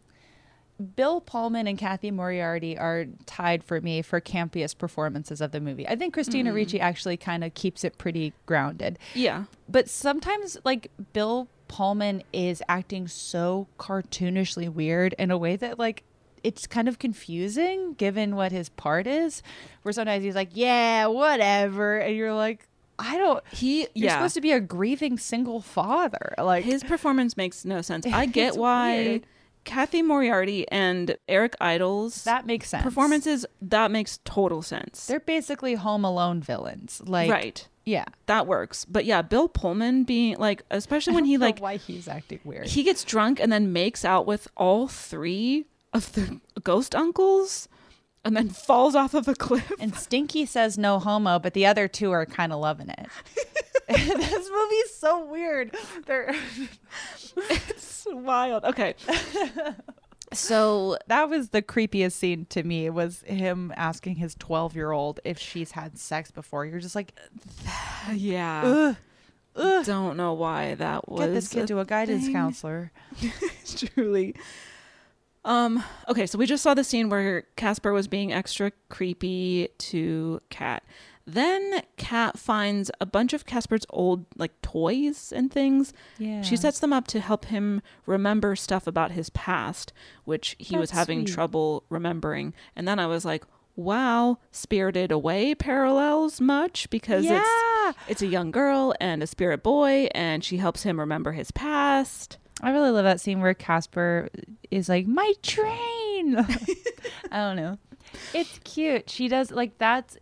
Bill Pullman and Cathy Moriarty are tied for me for campiest performances of the movie. I think Christina Mm. Ricci actually kind of keeps it pretty grounded. Yeah. But sometimes, like, Bill Pullman is acting so cartoonishly weird in a way that, like, it's kind of confusing given what his part is. Where sometimes he's like, yeah, whatever. And you're like, I don't. He, You're yeah. supposed to be a grieving single father. Like, his performance makes no sense. I get why weird. Cathy Moriarty and Eric Idle's that makes sense. performances that makes total sense. They're basically Home Alone villains. Like, right. Yeah. That works. But yeah, Bill Pullman being like especially when he like why he's acting weird. he gets drunk and then makes out with all three of the ghost uncles and then falls off of a cliff. And Stinky says no homo, but the other two are kind of loving it. this movie's so weird. They're it's wild. Okay. So that was the creepiest scene to me was him asking his 12 year old if she's had sex before. You're just like, yeah. Ugh. ugh. Don't know why that was get this kid to a guidance thing. counselor. Truly. Um, okay, so we just saw the scene where Casper was being extra creepy to Kat. Then Kat finds a bunch of Casper's old like toys and things. Yeah. She sets them up to help him remember stuff about his past, which he was having sweet. trouble remembering. And then I was like, wow, Spirited Away parallels much because Yeah. it's it's a young girl and a spirit boy and she helps him remember his past. I really love that scene where Casper is like, my train. I don't know. It's cute. She does like that's.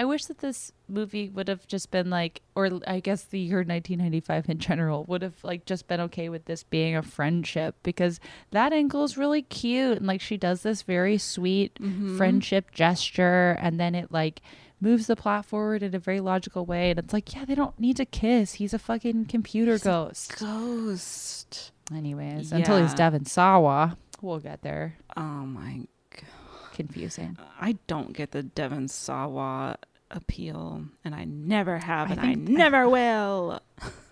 I wish that this movie would have just been like, or I guess the year 1995 in general would have like just been okay with this being a friendship because that angle is really cute and like she does this very sweet Mhm. friendship gesture and then it like moves the plot forward in a very logical way and it's like yeah they don't need to kiss. He's a fucking computer He's ghost. ghost. Anyways until he's Yeah. Devon Sawa we'll get there. Oh my god confusing. I don't get the Devon Sawa appeal, and I never have, I and I never will.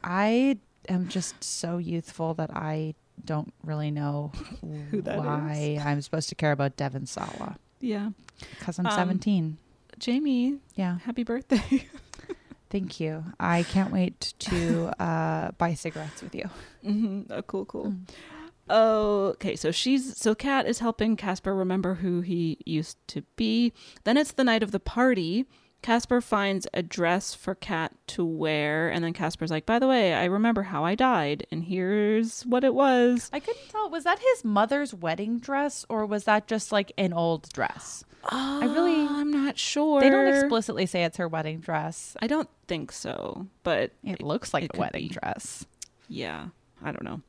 I am just so youthful that I don't really know Who that why I'm supposed to care about Devon Sawa Yeah. because I'm Um, 17 Jamie, yeah happy birthday. thank you I can't wait to uh, buy cigarettes with you hmm Oh, cool, cool. Okay, so she's so Kat is helping Casper remember who he used to be. Then it's the night of the party. Casper finds a dress for Kat to wear, and then Casper's like, "By the way, I remember how I died, and here's what it was." I couldn't tell was that his mother's wedding dress or was that just like an old dress I really I'm not sure. they don't explicitly say it's her wedding dress I don't think so, but it looks like it a wedding be. dress Yeah, I don't know.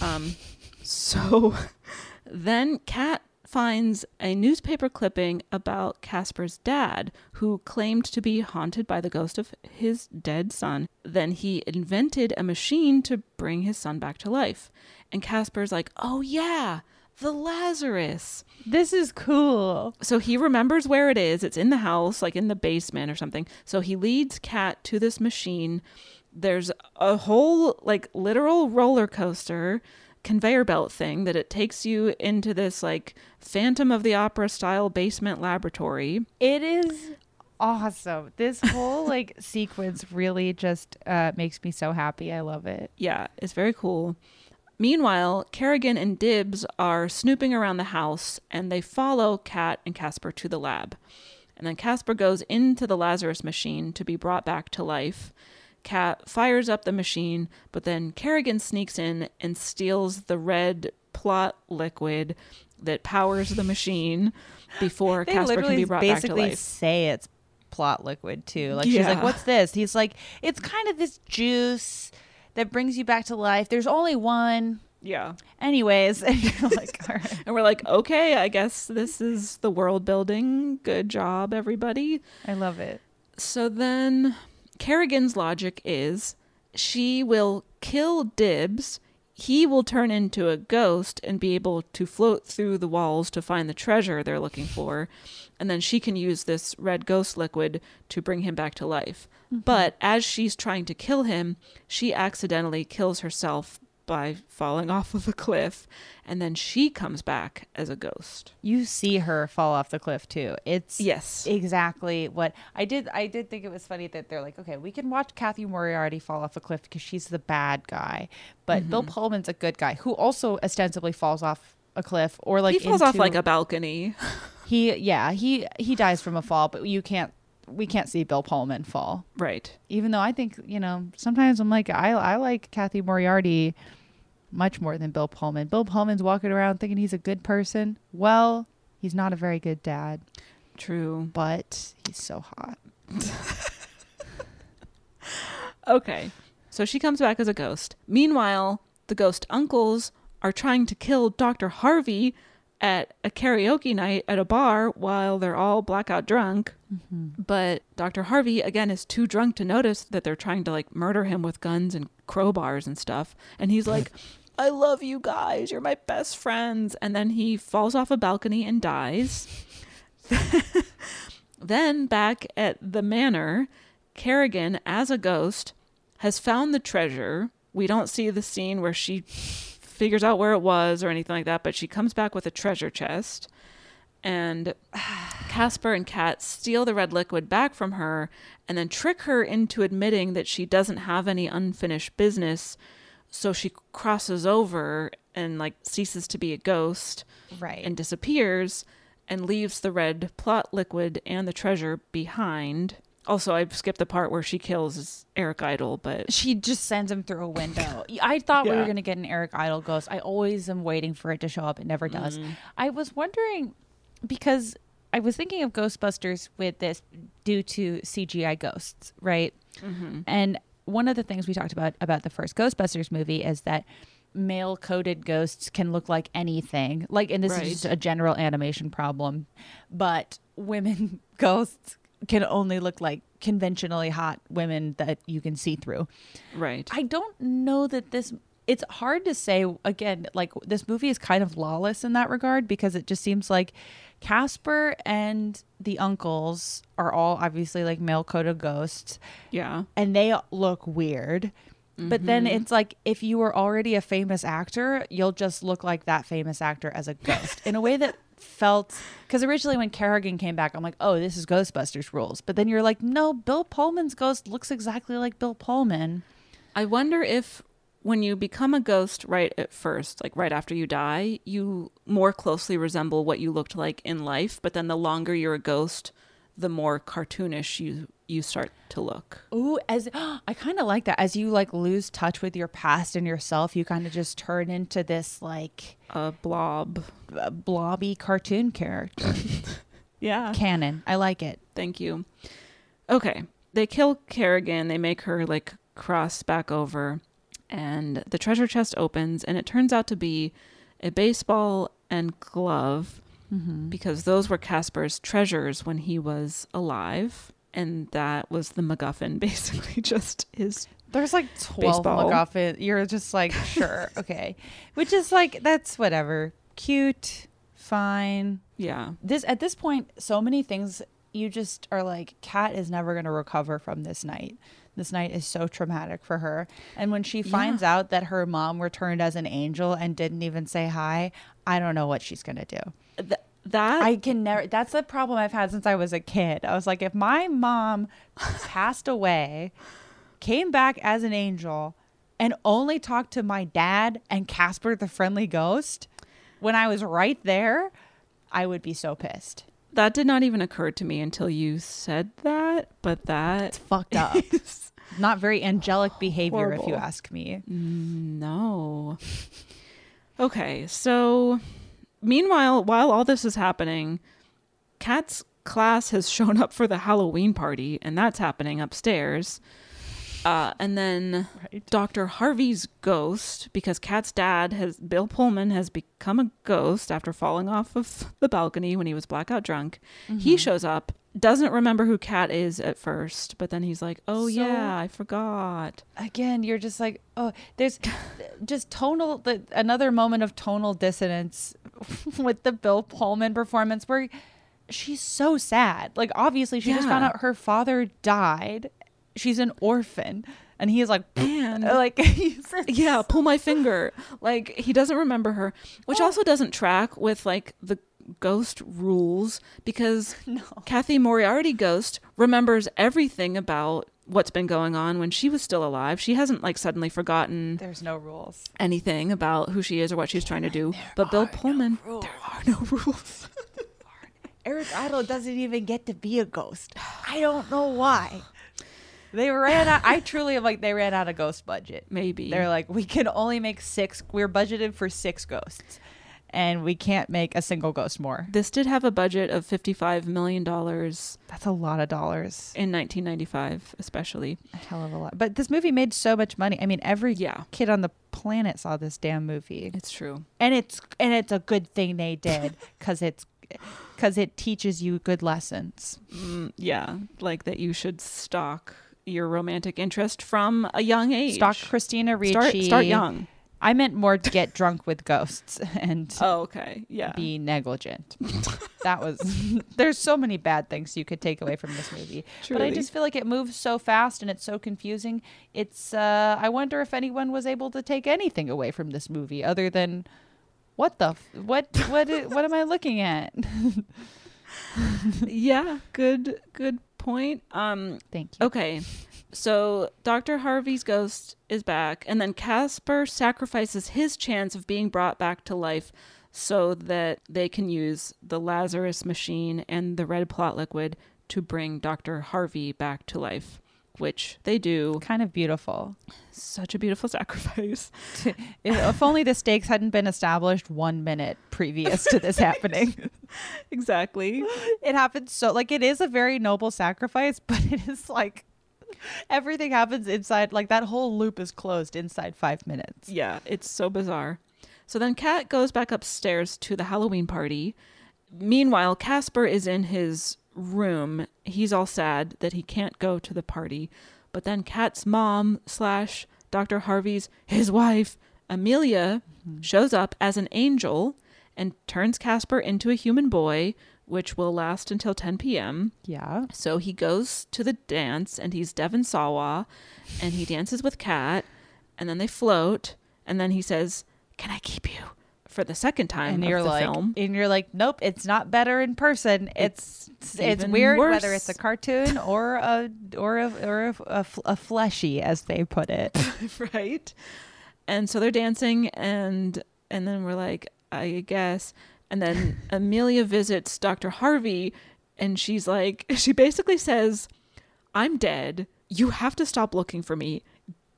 Um, so then Kat finds a newspaper clipping about Casper's dad, who claimed to be haunted by the ghost of his dead son. Then he invented a machine to bring his son back to life. And Casper's like, oh, yeah. The Lazarus. This is cool. So he remembers where it is. It's in the house, like in the basement or something. So he leads Kat to this machine. There's a whole, like, literal roller coaster conveyor belt thing that it takes you into this, like, Phantom of the Opera style basement laboratory. It is awesome. This whole like sequence really just uh, makes me so happy. I love it. Yeah, it's very cool. Meanwhile, Carrigan and Dibs are snooping around the house and they follow Kat and Casper to the lab. And then Casper goes into the Lazarus machine to be brought back to life. Kat fires up the machine, but then Carrigan sneaks in and steals the red plot liquid that powers the machine before They Casper can be brought back to basically life. say it's plot liquid too. Like she's like, "What's this?" He's like, "It's kind of this juice that brings you back to life. There's only one." Yeah. Anyways, and like. And we're like, okay, I guess this is the world building. Good job, everybody. I love it. So then Carrigan's logic is she will kill Dibs he will turn into a ghost and be able to float through the walls to find the treasure they're looking for. And then she can use this red ghost liquid to bring him back to life. Mhm. But as she's trying to kill him, she accidentally kills herself by falling off of a cliff. And then she comes back as a ghost. You see her fall off the cliff too. It's yes, exactly what I did. I did think it was funny that they're like, okay, we can watch Cathy Moriarty fall off a cliff because she's the bad guy, but Bill Mhm. Pullman's a good guy who also ostensibly falls off a cliff or like he falls off like a balcony. He yeah he he dies from a fall, but you can't we can't see Bill Pullman fall. Right. Even though I think you know sometimes I'm like I I like Cathy Moriarty much more than Bill Pullman. Bill Pullman's walking around thinking he's a good person. Well, he's not a very good dad. True, but he's so hot. Okay. So she comes back as a ghost. Meanwhile, the ghost uncles are trying to kill Dr. Harvey at a karaoke night at a bar while they're all blackout drunk. Mm-hmm. But Dr. Harvey, again, is too drunk to notice that they're trying to like murder him with guns and crowbars and stuff. And he's like, I love you guys. You're my best friends. And then he falls off a balcony and dies. then back at the manor, Carrigan, as a ghost, has found the treasure. We don't see the scene where she figures out where it was or anything like that, but she comes back with a treasure chest. And Casper and Kat steal the red liquid back from her and then trick her into admitting that she doesn't have any unfinished business. So she crosses over and like ceases to be a ghost. Right. And disappears and leaves the red plot liquid and the treasure behind. Also, I skipped the part where she kills Eric Idle, but She just sends him through a window. I thought we were going to get an Eric Idle ghost. I always am waiting for it to show up. It never does. Mm. I was wondering because I was thinking of Ghostbusters with this due to CGI ghosts, right? Mhm. And one of the things we talked about about the first Ghostbusters movie is that male coded ghosts can look like anything. Like and this Right. is just a general animation problem, but women ghosts can only look like conventionally hot women that you can see through. Right. I don't know that this it's hard to say again like this movie is kind of lawless in that regard because it just seems like Casper and the uncles are all obviously like male coded ghosts. Yeah. And they look weird. But then Mhm. it's like if you were already a famous actor, you'll just look like that famous actor as a ghost in a way that felt because originally when Carrigan came back, I'm like, oh, this is Ghostbusters rules. But then you're like, no, Bill Pullman's ghost looks exactly like Bill Pullman. I wonder if when you become a ghost right at first, like right after you die, you more closely resemble what you looked like in life, but then the longer you're a ghost, the more cartoonish you you start to look. Ooh, as I kind of like that. As you like lose touch with your past and yourself, you kind of just turn into this like a blob, a blobby cartoon character. yeah, canon. I like it. Thank you. Okay, they kill Carrigan. They make her like cross back over, and the treasure chest opens, and it turns out to be a baseball and glove Mhm. because those were Casper's treasures when he was alive, and that was the MacGuffin, basically just his. There's like 12 Baseball. MacGuffin. You're just like, sure, okay. Which is like, that's whatever. Cute, fine. Yeah. This At this point, so many things you just are like, Kat is never going to recover from this night. This night is so traumatic for her. And when she finds out that her mom returned as an angel and didn't even say hi, I don't know what she's going to do. Th- that I can never. That's the problem I've had since I was a kid. I was like, if my mom passed away, came back as an angel, and only talked to my dad and Casper the friendly ghost when I was right there, I would be so pissed. That did not even occur to me until you said that, but that it's fucked up. Not very angelic behavior, if you ask me. Mm, no. Okay, so meanwhile, while all this is happening, Kat's class has shown up for the Halloween party, and that's happening upstairs. Uh, and then Dr. Harvey's ghost, because Kat's dad has Bill Pullman has become a ghost after falling off of the balcony when he was blackout drunk. He Mhm. shows up, doesn't remember who Kat is at first, but then he's like, "Oh So- yeah, I forgot." Again, you're just like, oh, there's just tonal the another moment of tonal dissonance with the Bill Pullman performance where she's so sad. Like obviously she just found out her father died. She's an orphan. And he's like, man, like yeah, pull my finger. Like he doesn't remember her, which oh. also doesn't track with like the ghost rules because Cathy Moriarty ghost remembers everything about what's been going on when she was still alive. She hasn't like suddenly forgotten There's no rules. anything about who she is or what she's trying to do. But Bill Pullman, there are no rules. Eric Idle doesn't even get to be a ghost. I don't know why. They ran out. I truly am like they ran out of ghost budget. Maybe They're like we can only make six. We're budgeted for six ghosts, and we can't make a single ghost more. This did have a budget of $55 million. That's a lot of dollars. In 1995, especially. A hell of a lot. But this movie made so much money. I mean, every kid on the planet saw this damn movie. It's true. And it's and it's a good thing they did cuz it's cuz it teaches you good lessons. Mm, yeah, like that you should stalk your romantic interest from a young age. Stalk Christina Ricci. Start, start young. I meant more to get drunk with ghosts and oh, okay, yeah, be negligent. that was. there's so many bad things you could take away from this movie, but I just feel like it moves so fast and it's so confusing. It's. uh I wonder if anyone was able to take anything away from this movie other than. What the f- what what what am I looking at? yeah, good good point. Um Thank you. Okay. So Dr. Harvey's ghost is back and then Casper sacrifices his chance of being brought back to life so that they can use the Lazarus machine and the red plot liquid to bring Dr. Harvey back to life, which they do. Kind of beautiful. Such a beautiful sacrifice. if, only the stakes hadn't been established one minute previous to this happening. exactly. It happens so like it is a very noble sacrifice, but it is like everything happens inside like that whole loop is closed inside five minutes. Yeah, it's so bizarre. So then Kat goes back upstairs to the Halloween party. Meanwhile, Casper is in his room. He's all sad that he can't go to the party. But then Kat's mom slash Dr. Harvey's his wife, Amelia, mm-hmm. shows up as an angel and turns Casper into a human boy, which will last until 10 p.m. Yeah. So he goes to the dance and he's Devon Sawa and he dances with Kat and then they float and then he says, Can I keep you? For the second time And you're like, film. and you're like, nope, it's not better in person. It's it's, it's weird worse. whether it's a cartoon or a or a or a, a, a fleshy, as they put it. right? And so they're dancing and and then we're like, I guess. And then Amelia visits Dr. Harvey and she's like she basically says, I'm dead. You have to stop looking for me.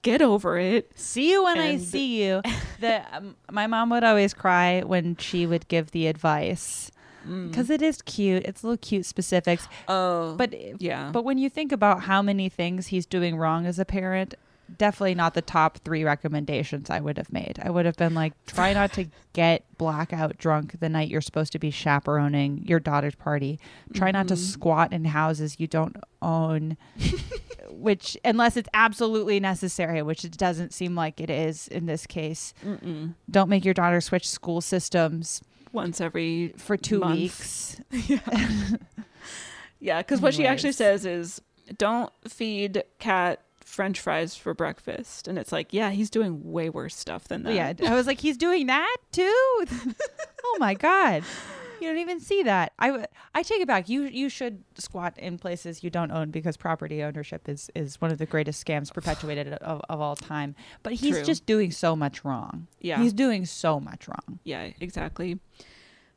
Get over it. See you when I see you. The um, my mom would always cry when she would give the advice because it is cute. It's little cute specifics. Oh, but yeah. But when you think about how many things he's doing wrong as a parent, definitely not the top three recommendations I would have made. I would have been like, try not to get blackout drunk the night you're supposed to be chaperoning your daughter's party. Try not to Mhm. squat in houses you don't own. which unless it's absolutely necessary, which it doesn't seem like it is in this case. Mm-mm. Don't make your daughter switch school systems once every for two month. weeks. Yeah, yeah, because what she actually says is, "Don't feed Kat French fries for breakfast," and it's like, yeah, he's doing way worse stuff than that. Yeah, I was like, he's doing that too. oh my god, you don't even see that. I w- I take it back. You you should squat in places you don't own because property ownership is is one of the greatest scams perpetuated of, of all time. But he's True. just doing so much wrong. Yeah. he's doing so much wrong. Yeah, exactly.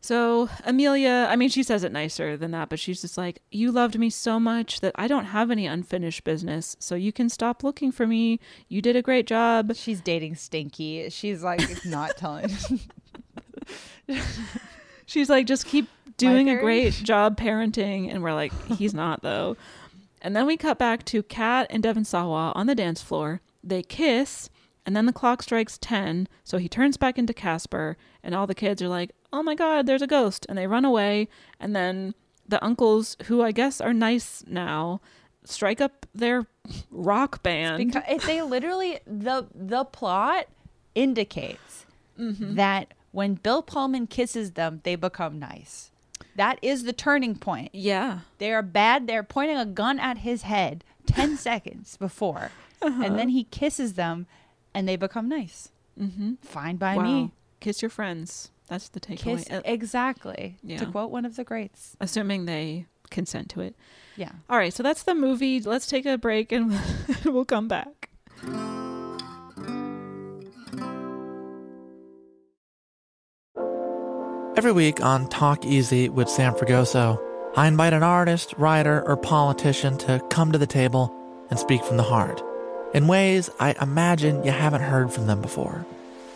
So Amelia, I mean, she says it nicer than that, but she's just like, "You loved me so much that I don't have any unfinished business, so you can stop looking for me. You did a great job." She's dating Stinky. She's like It's not telling. She's like, just keep doing a great job parenting. And we're like, he's not, though. And then we cut back to Kat and Devon Sawa on the dance floor. They kiss, and then the clock strikes 10. So he turns back into Casper, and all the kids are like, oh my God, there's a ghost. And they run away. And then the uncles, who I guess are nice now, strike up their rock band. because if they literally the the plot indicates Mm-hmm. that when Bill Pullman kisses them, they become nice. That is the turning point. Yeah. They are bad. They're pointing a gun at his head 10 seconds before. And then he kisses them and they become nice. Mm-hmm. Fine by wow. me. Kiss your friends. That's the takeaway. Kiss Uh, exactly. Yeah. To quote one of the greats. assuming they consent to it. Yeah. All right, so that's the movie. Let's take a break and we'll come back. Every week on Talk Easy with Sam Fragoso, I invite an artist, writer, or politician to come to the table and speak from the heart in ways I imagine you haven't heard from them before.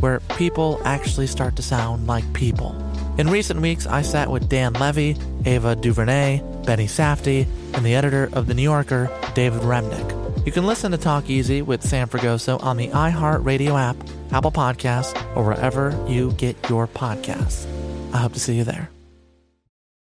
where people actually start to sound like people. In recent weeks, I sat with Dan Levy, Ava DuVernay, Benny Safdie, and the editor of The New Yorker, David Remnick. You can listen to Talk Easy with Sam Fragoso on the iHeartRadio app, Apple Podcasts, or wherever you get your podcasts. I hope to see you there.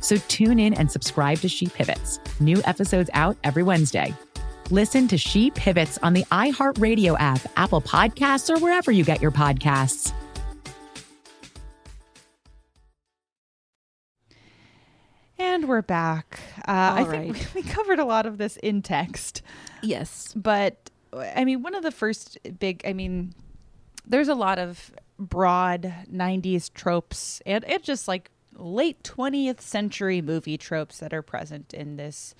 So tune in and subscribe to She Pivots. New episodes out every Wednesday. Listen to She Pivots on the iHeartRadio app, Apple Podcasts, or wherever you get your podcasts. And we're back. Uh, I All think right. we covered a lot of this in text. Yes. But I mean, one of the first big, I mean, there's a lot of broad 90s tropes and it just like late 20th century movie tropes that are present in this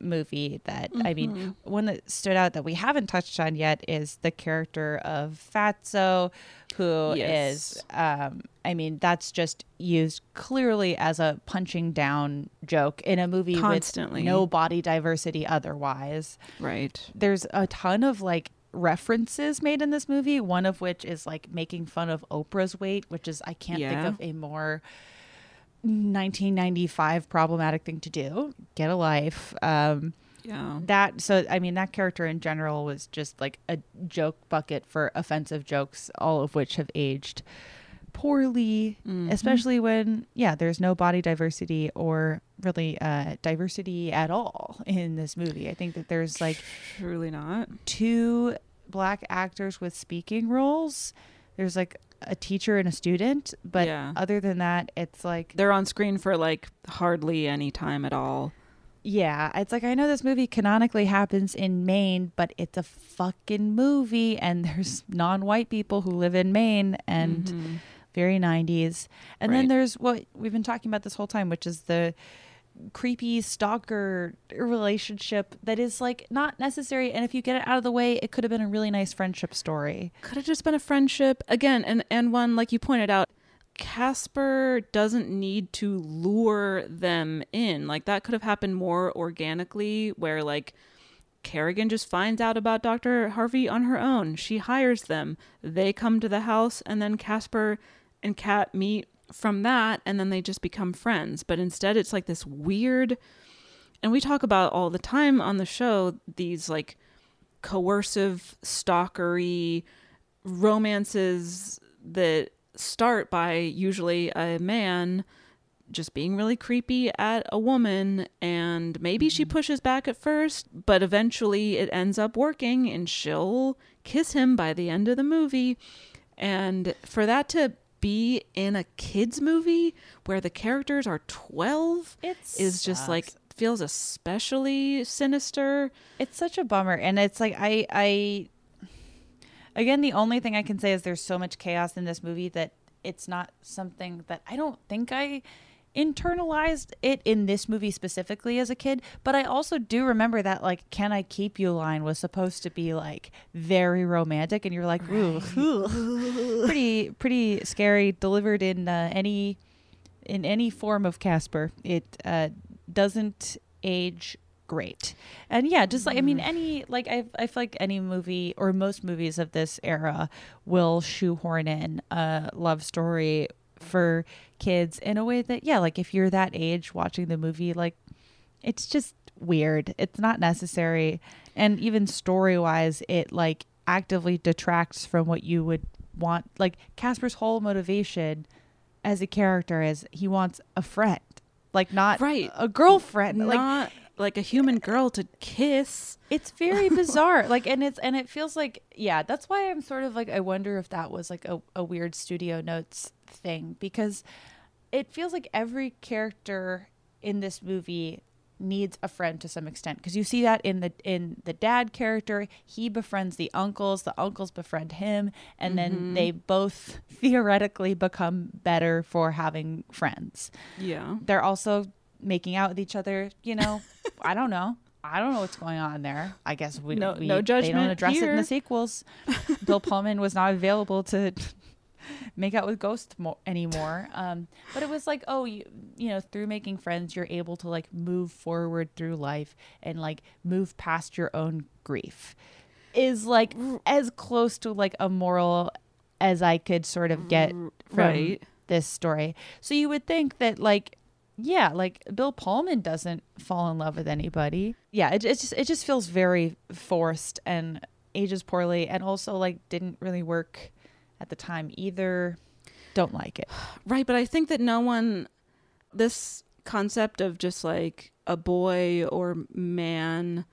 movie that I mean Mhm. one that stood out that we haven't touched on yet is the character of Fatso who is Yes. um I mean that's just used clearly as a punching down joke in a movie Constantly. with no body diversity otherwise Right. there's a ton of like references made in this movie one of which is like making fun of oprah's weight which is i can't Yeah. think of a more 1995 problematic thing to do get a life um Yeah. that so i mean that character in general was just like a joke bucket for offensive jokes all of which have aged poorly Mhm. especially when yeah there's no body diversity or really uh diversity at all in this movie i think that there's like Truly not. two black actors with speaking roles there's like a teacher and a student but Yeah. other than that it's like They're on screen for like hardly any time at all. yeah, it's like I know this movie canonically happens in Maine, but it's a fucking movie and there's non-white people who live in Maine and Mhm. very 90s. And then there's what we've been talking about this whole time, which is the creepy stalker relationship that is like not necessary and if you get it out of the way, it could have been a really nice friendship story. Could have just been a friendship again, and and one like you pointed out. Casper doesn't need to lure them in. Like that could have happened more organically, where like Carrigan just finds out about Dr. Harvey on her own. She hires them. They come to the house, and then Casper and Kat meet from that, and then they just become friends. But instead, it's like this weird, and we talk about all the time on the show these like coercive, stalkery romances that start by usually a man just being really creepy at a woman and maybe she mm-hmm. pushes back at first but eventually it ends up working and she'll kiss him by the end of the movie and for that to be in a kids movie where the characters are 12 It is just like feels especially sinister. It's such a bummer, and it's like I, I, again, the only thing I can say is there's so much chaos in this movie that it's not something that I don't think I internalized it in this movie specifically as a kid. But I also do remember that like "Can I Keep You" line was supposed to be like very romantic, and you're like, ooh, ooh. pretty, pretty scary. Delivered in uh, any in any form of Casper, it uh, doesn't age great. And yeah, just like I mean, any like I I feel like any movie or most movies of this era will shoehorn in a love story for kids in a way that yeah, like if you're that age watching the movie, like it's just weird. It's not necessary, and even story wise, it like actively detracts from what you would want. Like Casper's whole motivation as a character is he wants a friend, like not right a girlfriend, like not like a human girl to kiss. It's very bizarre. Like and it's and it feels like yeah that's why i'm sort of like i wonder if that was like a, a weird studio notes thing because it feels like every character in this movie needs a friend to some extent. Because you see that in the in the dad character. He befriends the uncles the uncles befriend him and then Mhm. they both theoretically become better for having friends. Yeah. they're also making out with each other you know i don't know. I don't know what's going on there. I guess we No- we, no they don't judgment address it in the sequels. Bill pullman was not available to make out with ghosts mo- anymore. Um but it was like oh you you know through making friends you're able to like move forward through life and like move past your own grief is like as close to like a moral as i could sort of get from right. this story. So you would think that like yeah like bill pullman doesn't fall in love with anybody. Yeah it, it just it just feels very forced and ages poorly and also like didn't really work at the time either. Don't like it. Right, but I think that no one this concept of just like a boy or man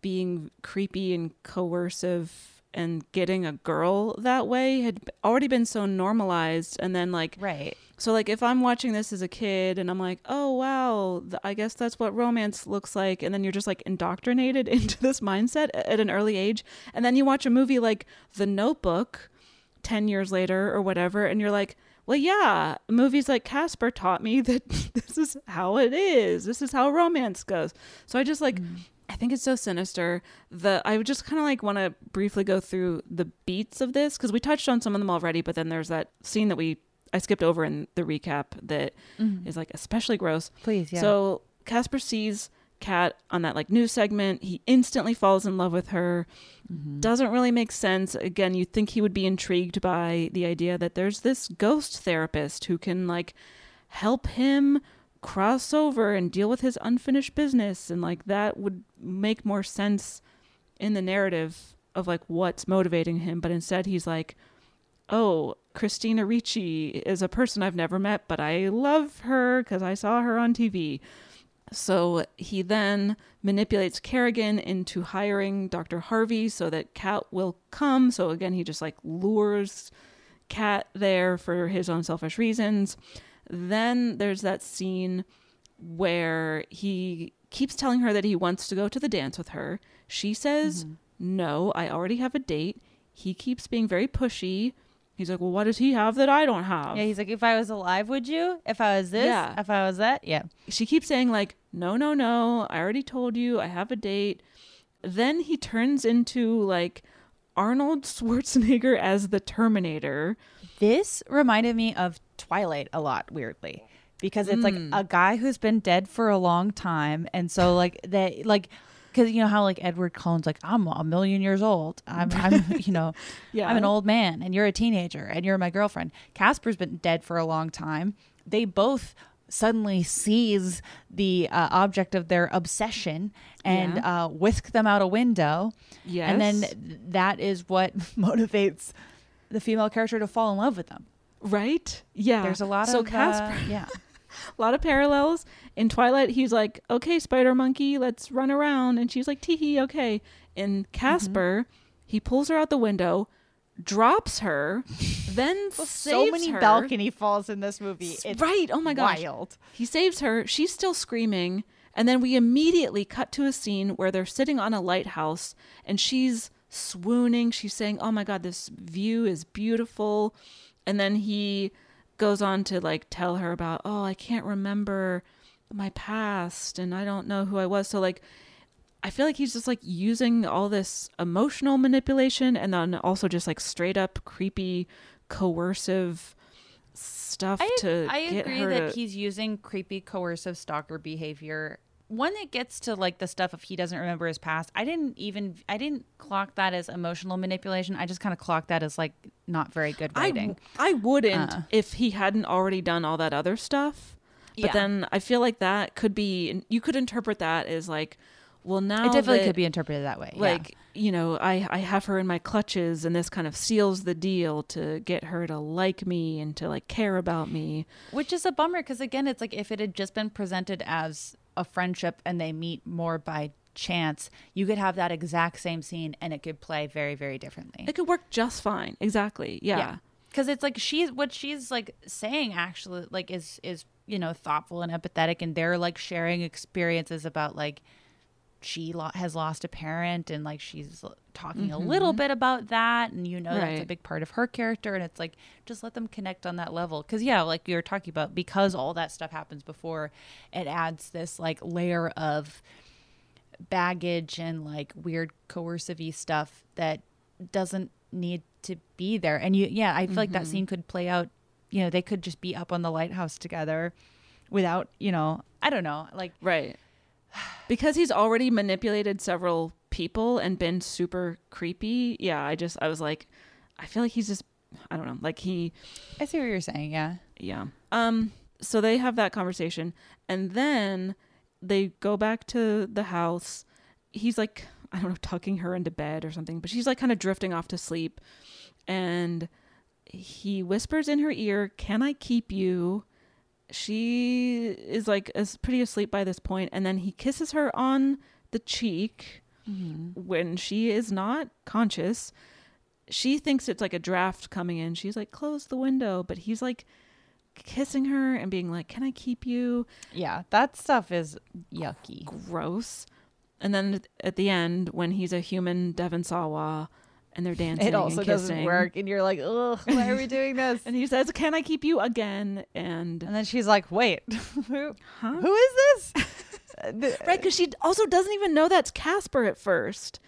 being creepy and coercive and getting a girl that way had already been so normalized and then like right. so like if i'm watching this as a kid and i'm like oh wow th- i guess that's what romance looks like and then you're just like indoctrinated into this mindset at an early age and then you watch a movie like the notebook 10 years later or whatever and you're like well yeah movies like casper taught me that this is how it is. This is how romance goes. So i just like mm. I think it's so sinister the i would just kind of like want to briefly go through the beats of this because we touched on some of them already but then there's that scene that we i skipped over in the recap that is Mhm. like especially gross Please, yeah. so casper sees kat on that like news segment he instantly falls in love with her doesn't really make sense. Again, you'd think he would be intrigued by the idea that there's this ghost therapist who can like help him cross over and deal with his unfinished business and like that would make more sense in the narrative of like what's motivating him, but instead he's like oh, Christina Ricci is a person I've never met, but I love her because I saw her on TV. So he then manipulates Carrigan into hiring Dr. Harvey so that Kat will come. So again, he just like lures Kat there for his own selfish reasons. Then there's that scene where he keeps telling her that he wants to go to the dance with her. She says, mm-hmm. No, I already have a date. He keeps being very pushy. He's like, Well, what does he have that I don't have? yeah he's like if i was alive would you if i was this Yeah. if i was that yeah she keeps saying like no no no i already told you i have a date then he turns into like arnold schwarzenegger as the terminator This reminded me of Twilight a lot, weirdly, because it's like Mm. a guy who's been dead for a long time, and so like that, like, because you know how like Edward Cullen's like, I'm a million years old, I'm, I'm, you know, Yeah. I'm an old man, and you're a teenager, and you're my girlfriend. Casper's been dead for a long time. They both suddenly seize the uh, object of their obsession and Yeah. uh, whisk them out a window. And then that is what motivates the female character to fall in love with them. right yeah There's a lot so of casper uh, yeah. A lot of parallels. In Twilight, he's like, okay, spider monkey, let's run around. And she's like, tee hee, okay. In Casper, he pulls her out the window, drops her, then so saves many her. balcony falls in this movie. It's right. Oh my gosh. wild. He saves her. She's still screaming. And then we immediately cut to a scene where they're sitting on a lighthouse and she's swooning. She's saying, Oh my God, this view is beautiful. And then he goes on to like tell her about, Oh, I can't remember my past and I don't know who I was. So, like, I feel like he's just like using all this emotional manipulation and then also just like straight up creepy, coercive stuff I, to I agree that to, he's using creepy coercive stalker behavior when it gets to like the stuff if he doesn't remember his past i didn't even i didn't clock that as emotional manipulation i just kind of clocked that as like not very good I, writing I wouldn't Uh. if he hadn't already done all that other stuff. But Yeah. then I feel like that could be you could interpret that as like, well now it definitely that, could be interpreted that way yeah. like you know I I have her in my clutches and this kind of seals the deal to get her to like me and to like care about me. which is a bummer because again it's like if it had just been presented as a friendship and they meet more by chance you could have that exact same scene and it could play very very differently It could work just fine. Exactly. Yeah. because it's like she's what she's like saying actually like is is you know thoughtful and empathetic and they're like sharing experiences about like she lo- has lost a parent and like she's talking a little bit about that and you know that's a big part of her character and it's like just let them connect on that level because yeah like you were talking about because all that stuff happens before it adds this like layer of baggage and like weird coercive stuff that doesn't need to be there and you yeah i feel like that Mhm. scene could play out you know they could just be up on the lighthouse together without you know i don't know like Right. Because he's already manipulated several people and been super creepy. Yeah, I just I was like I feel like he's just I don't know, like he i see what you're saying yeah yeah. Um so they have that conversation and then they go back to the house. He's like I don't know, tucking her into bed or something, but she's like kind of drifting off to sleep and he whispers in her ear, "Can I keep you?" She is like as pretty asleep by this point and then he kisses her on the cheek mm-hmm. when she is not conscious. She thinks it's like a draft coming in. She's like, "Close the window," but he's like kissing her and being like, "Can I keep you?" yeah that stuff is yucky Gross. And then at the end, when he's a human Devon Sawa and they're dancing, it also doesn't work and you're like ugh why are we doing this And he says, "Can I keep you again?" And and then she's like wait who, Huh? who is this right, because she also doesn't even know that's Casper at first.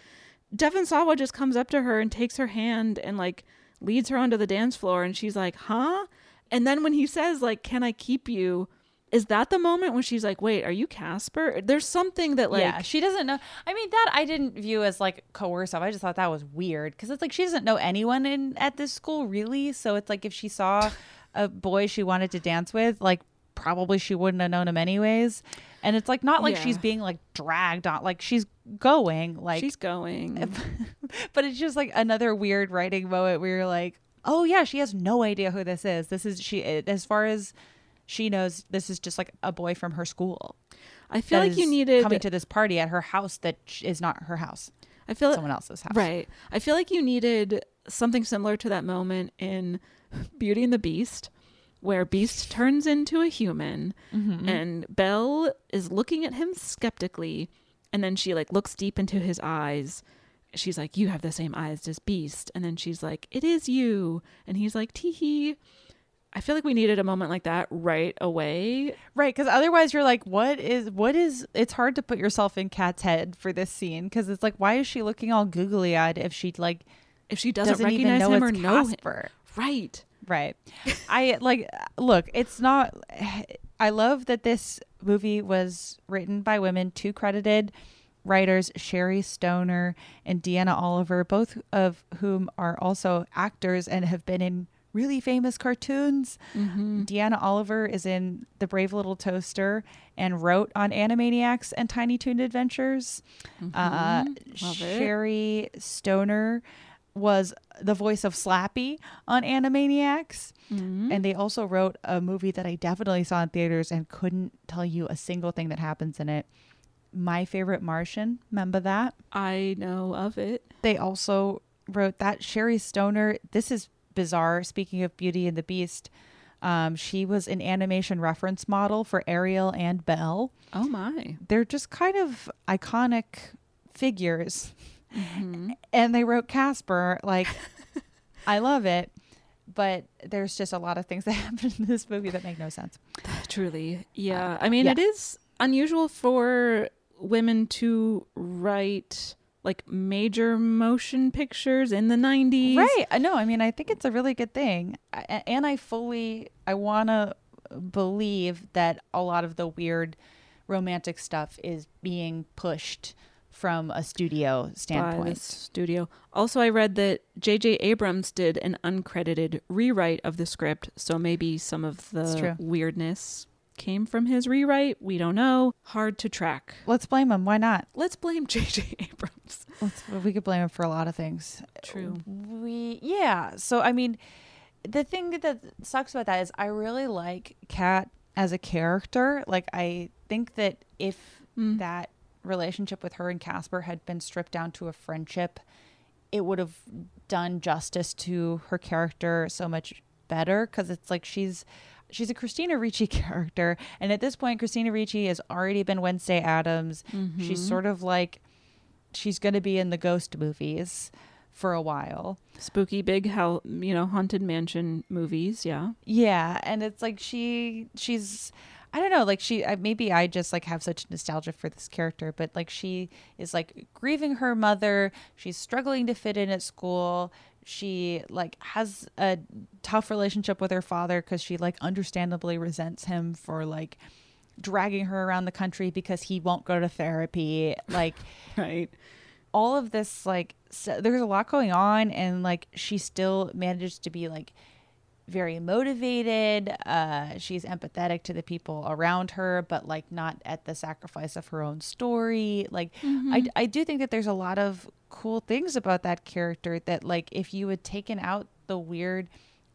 Devon Sawa just comes up to her and takes her hand and like leads her onto the dance floor, and she's like, "Huh?" And then when he says like, "Can I keep you?" Is that the moment when she's like, "Wait, are you Casper?" There's something that like yeah, she doesn't know. I mean, that I didn't view as like coercive. I just thought that was weird because it's like she doesn't know anyone in at this school really. So it's like if she saw a boy she wanted to dance with, like probably she wouldn't have known him anyways. And it's like not like she's being like dragged on, like she's going, like she's going. but it's just like another weird writing moment where you're like, oh yeah, she has no idea who this is. This is she as far as she knows. This is just like a boy from her school. I feel like you needed coming to this party at her house that is not her house. I feel like someone else's house. Right. I feel like you needed something similar to that moment in Beauty and the Beast, where Beast turns into a human Mhm. and Belle is looking at him skeptically, and then she like looks deep into his eyes. She's like, You have the same eyes as Beast. And then she's like, It is you. And he's like, Tee hee. I feel like we needed a moment like that right away. Right, because otherwise you're like, what is what is? It's hard to put yourself in Kat's head for this scene because it's like, why is she looking all googly eyed if she like if she doesn't, even recognize know him or know him. Right. Right. I like look, it's not I love that this movie was written by women, two credited writers, Sherry Stoner and Deanna Oliver, both of whom are also actors and have been in really famous cartoons. Mm-hmm. Deanna Oliver is in The Brave Little Toaster and wrote on Animaniacs and Tiny Toon Adventures. Uh, Mhm. Love it. Sherry Stoner was the voice of Slappy on Animaniacs. And they also wrote a movie that I definitely saw in theaters and couldn't tell you a single thing that happens in it. My Favorite Martian. Remember that? I know of it. They also wrote that. Sherry Stoner, this is bizarre. Speaking of Beauty and the Beast, um, she was an animation reference model for Ariel and Belle. Oh my. They're just kind of iconic figures. And they wrote Casper. Like, I love it. But there's just a lot of things that happen in this movie that make no sense. Truly. Yeah. I mean, yeah. it is unusual for women to write like major motion pictures in the 90s. Right. I know. I mean, I think it's a really good thing. I- And I fully, I want to believe that a lot of the weird romantic stuff is being pushed from a studio by the standpoint. studio. Also, I read that J.J. Abrams did an uncredited rewrite of the script, so maybe some of the weirdness came from his rewrite. We don't know. Hard to track. Let's blame him. Why not? Let's blame J.J. Abrams. Let's, we could blame him for a lot of things. True. We yeah. So I mean, the thing that sucks about that is I really like Kat as a character. Like I think that if Mm. that relationship with her and Casper had been stripped down to a friendship, it would have done justice to her character so much better because it's like she's she's a Christina Ricci character and at this point Christina Ricci has already been Wednesday Addams. She's Mhm. sort of like she's going to be in the ghost movies for a while. Spooky big hell, you know, haunted mansion movies. Yeah. Yeah, and it's like she she's I don't know, like she maybe I just like have such nostalgia for this character, but like she is like grieving her mother, she's struggling to fit in at school. She like has a tough relationship with her father cuz she like understandably resents him for like dragging her around the country because he won't go to therapy. Like right. all of this like so there's a lot going on and like she still manages to be like very motivated uh she's empathetic to the people around her but like not at the sacrifice of her own story like I, I do think that there's a lot of cool things about that character that like if you had taken out the weird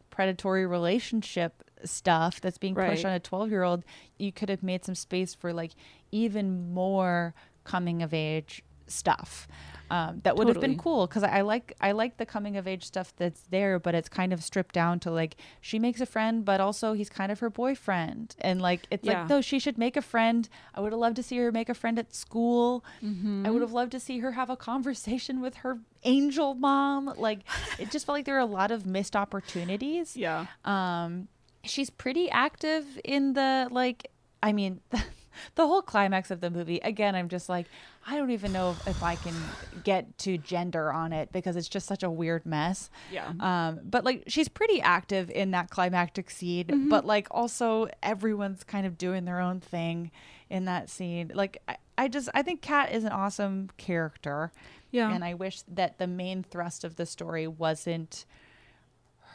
predatory relationship stuff that's being pushed on a 12 year old you could have made some space for like even more coming of age stuff um, that would have been cool because I, I like I like the coming of age stuff that's there, but it's kind of stripped down to like she makes a friend, but also he's kind of her boyfriend, and like it's Yeah. like no, she should make a friend. I would have loved to see her make a friend at school. Mm-hmm. I would have loved to see her have a conversation with her angel mom. Like it just felt like there were a lot of missed opportunities. Yeah. Um, she's pretty active in the like. I mean, the whole climax of the movie. Again, I'm just like, I don't even know if I can get to gender on it because it's just such a weird mess. Yeah. Um, but like, she's pretty active in that climactic scene. But like, also everyone's kind of doing their own thing in that scene. Like, I, I just I think Kat is an awesome character. Yeah. And I wish that the main thrust of the story wasn't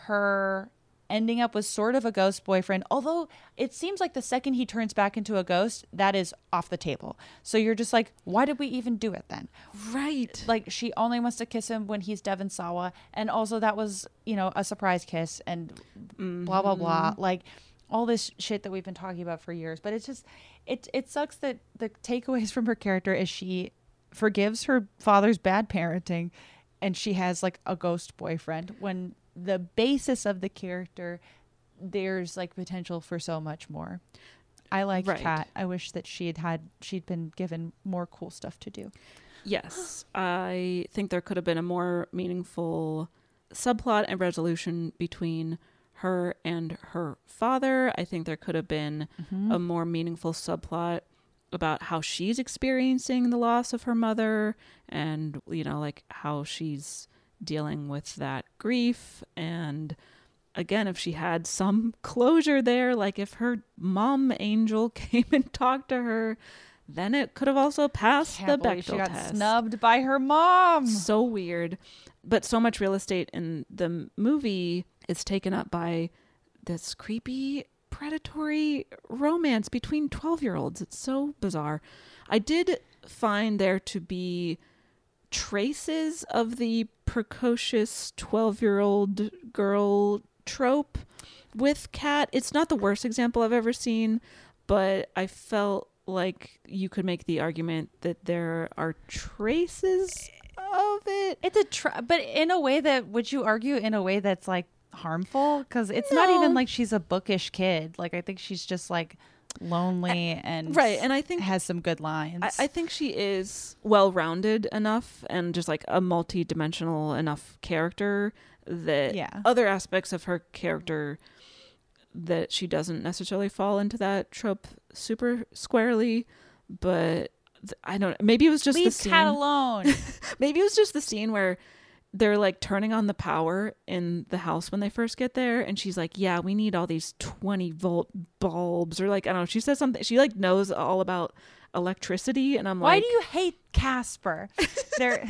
her ending up with sort of a ghost boyfriend although it seems like the second he turns back into a ghost that is off the table. So you're just like why did we even do it then? Right. Like she only wants to kiss him when he's devon sawa and also that was you know a surprise kiss and blah blah blah. Mm-hmm. Like all this shit that we've been talking about for years. But it's just it it sucks that the takeaways from her character is she forgives her father's bad parenting and she has like a ghost boyfriend when the basis of the character there's like potential for so much more i like Right. kat i wish that she had had she'd been given more cool stuff to do Yes, I think there could have been a more meaningful subplot and resolution between her and her father. I think there could have been Mhm. a more meaningful subplot about how she's experiencing the loss of her mother and, you know, like how she's dealing with that grief. And again, if she had some closure there, like if her mom angel came and talked to her, then it could have also passed Can't the Bechdel she got test. snubbed by her mom So weird. But so much real estate in the movie is taken up by this creepy, predatory romance between 12 year olds. It's so bizarre. I did find there to be traces of the precocious 12 year old girl trope with Kat. It's not the worst example I've ever seen, but I felt like you could make the argument that there are traces of it. It's a tr- but in a way that would you argue in a way that's like harmful because it's not even like she's a bookish kid. Like I think she's just like lonely and right, and I think has some good lines. I, I think she is well rounded enough and just like a multi dimensional enough character that Yeah. other aspects of her character that she doesn't necessarily fall into that trope super squarely, but th- I don't maybe it was just Leave the scene Kat alone. maybe it was just the scene where they're like turning on the power in the house when they first get there and she's like yeah we need all these 20 volt bulbs or like i don't know she says something she like knows all about electricity and i'm Why like why do you hate Casper? They're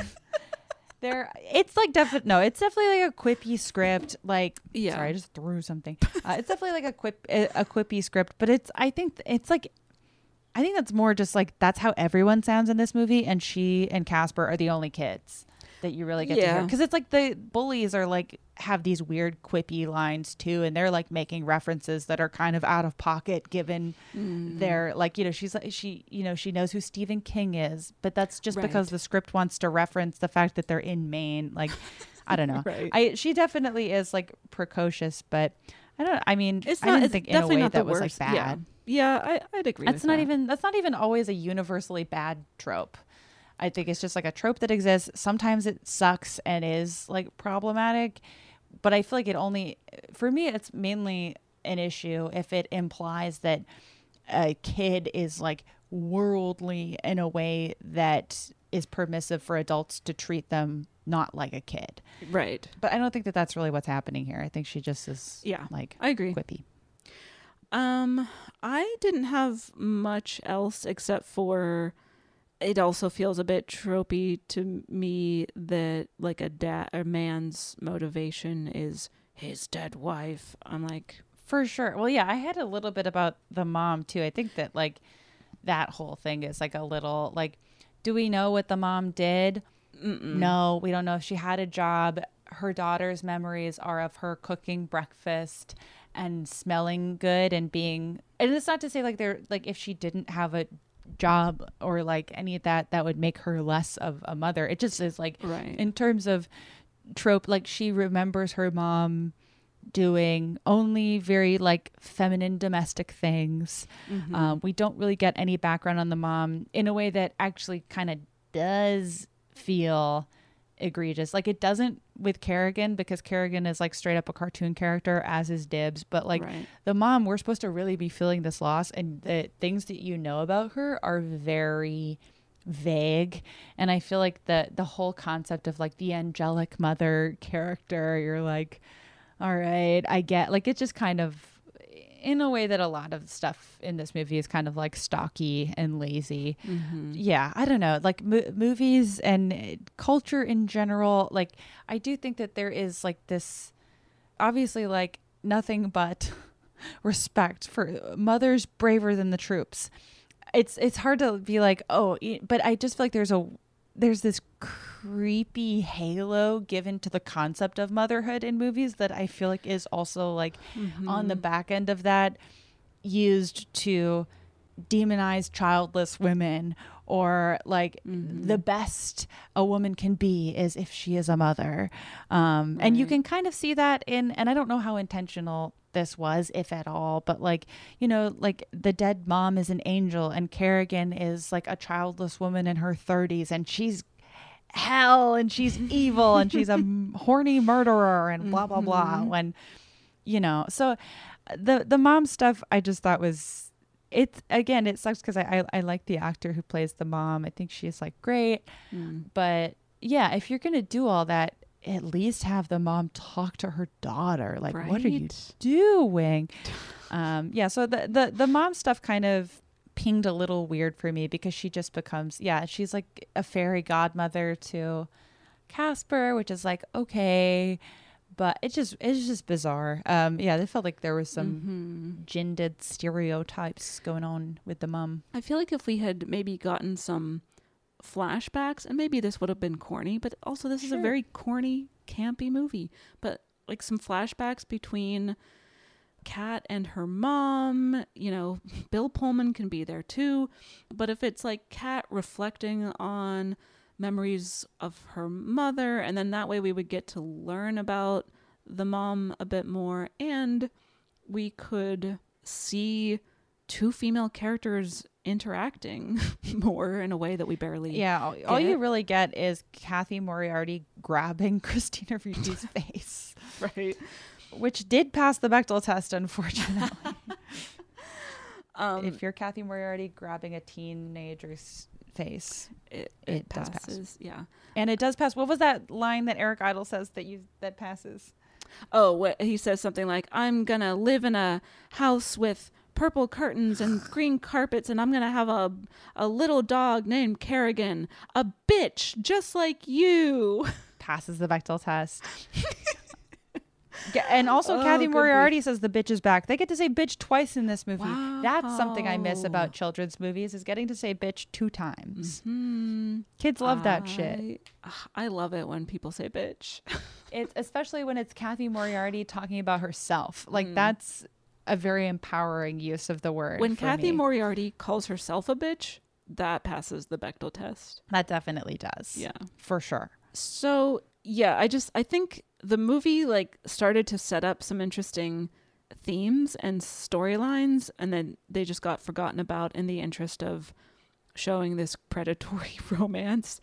they're it's like definitely no, it's definitely like a quippy script. Like Yeah. sorry, I just threw something. Uh, it's definitely like a quip a, a quippy script, but it's I think it's like I think that's more just like that's how everyone sounds in this movie, and she and Casper are the only kids that you really get to hear because it's like the bullies are like have these weird quippy lines too, and they're like making references that are kind of out of pocket given Mm. their like you know she's like she you know she knows who Stephen King is, but that's just because the script wants to reference the fact that they're in Maine. Like I don't know, Right. I she definitely is like precocious, but I don't. I mean, it's I not didn't it's think in a way that was like bad. yeah yeah I, i'd agree That's with not that. even that's not even always a universally bad trope. I think it's just like a trope that exists. Sometimes it sucks and is like problematic, but I feel like it only for me it's mainly an issue if it implies that a kid is like worldly in a way that is permissive for adults to treat them not like a kid. right But I don't think that that's really what's happening here. I think she just is Yeah, like I agree. quippy. Um, I didn't have much else except for it also feels a bit tropey to me that like a dad a man's motivation is his dead wife. I'm like For sure. Well, yeah, I had a little bit about the mom too. I think that like that whole thing is like a little like, do we know what the mom did? No, we don't know if she had a job. Her daughter's memories are of her cooking breakfast and smelling good and being. And it's not to say like they're like if she didn't have a job or like any of that, that would make her less of a mother. It just is like Right. in terms of trope, like she remembers her mom doing only very like feminine domestic things. Mhm. Um, we don't really get any background on the mom in a way that actually kind of does feel egregious. Like it doesn't with Carrigan because Carrigan is like straight up a cartoon character, as is Dibs. But like Right. the mom, we're supposed to really be feeling this loss, and the things that you know about her are very vague and i feel like the the whole concept of like the angelic mother character you're like all right i get like it just kind of in a way that a lot of stuff in this movie is kind of like stocky and lazy Mhm. yeah i don't know like mo- movies and uh, culture in general like i do think that there is like this obviously like nothing but respect for mothers braver than the troops it's it's hard to be like oh but i just feel like there's a there's this creepy halo given to the concept of motherhood in movies that i feel like is also like on the back end of that used to demonize childless women or like the best a woman can be is if she is a mother. Um and you can kind of see that in and i don't know how intentional this was if at all but like you know like the dead mom is an angel and carrigan is like a childless woman in her 30s and she's hell and she's evil and she's a horny murderer and blah blah blah Mhm. when you know so the the mom stuff i just thought was it's again it sucks because I, I i like the actor who plays the mom i think she's like great Mm. but yeah if you're gonna do all that at least have the mom talk to her daughter. Like what are you doing? Um yeah so the the, the mom stuff kind of pinged a little weird for me because she just becomes yeah she's like a fairy godmother to casper which is like okay. But it just it's just bizarre. Um yeah it felt like there was some Mhm. gendered stereotypes going on with the mom. I feel like if we had maybe gotten some flashbacks, and maybe this would have been corny, but also this is a very corny, campy movie. But like some flashbacks between Kat and her mom, you know, Bill Pullman can be there too. But if it's like Kat reflecting on memories of her mother, and then that way we would get to learn about the mom a bit more, and we could see two female characters interacting more in a way that we barely Yeah, all, all you really get is Cathy Moriarty grabbing Christina Ricci's face. Right. Which did pass the Bechdel test, unfortunately. Um, if you're Cathy Moriarty grabbing a teenager's face, it, it, does passes, pass. yeah. And it does pass. What was that line that Eric Idle says that you that passes? Oh, what he says something like, "I'm gonna live in a house with purple curtains and green carpets, and I'm gonna have a a little dog named Carrigan, a bitch just like you." Passes the Bechdel test. Yeah, and also Oh, Cathy Moriarty says the bitch is back. They get to say bitch twice in this movie. That's something I miss about children's movies is getting to say bitch two times. Hmm. Kids love that shit. I- I love it when people say bitch. It's especially when it's Cathy Moriarty talking about herself. Like Mm. that's a very empowering use of the word. when Cathy me. Moriarty calls herself a bitch, that passes the Bechdel test. that definitely does. Yeah. for sure. So yeah, I just I think the movie like started to set up some interesting themes and storylines, and then they just got forgotten about in the interest of showing this predatory romance,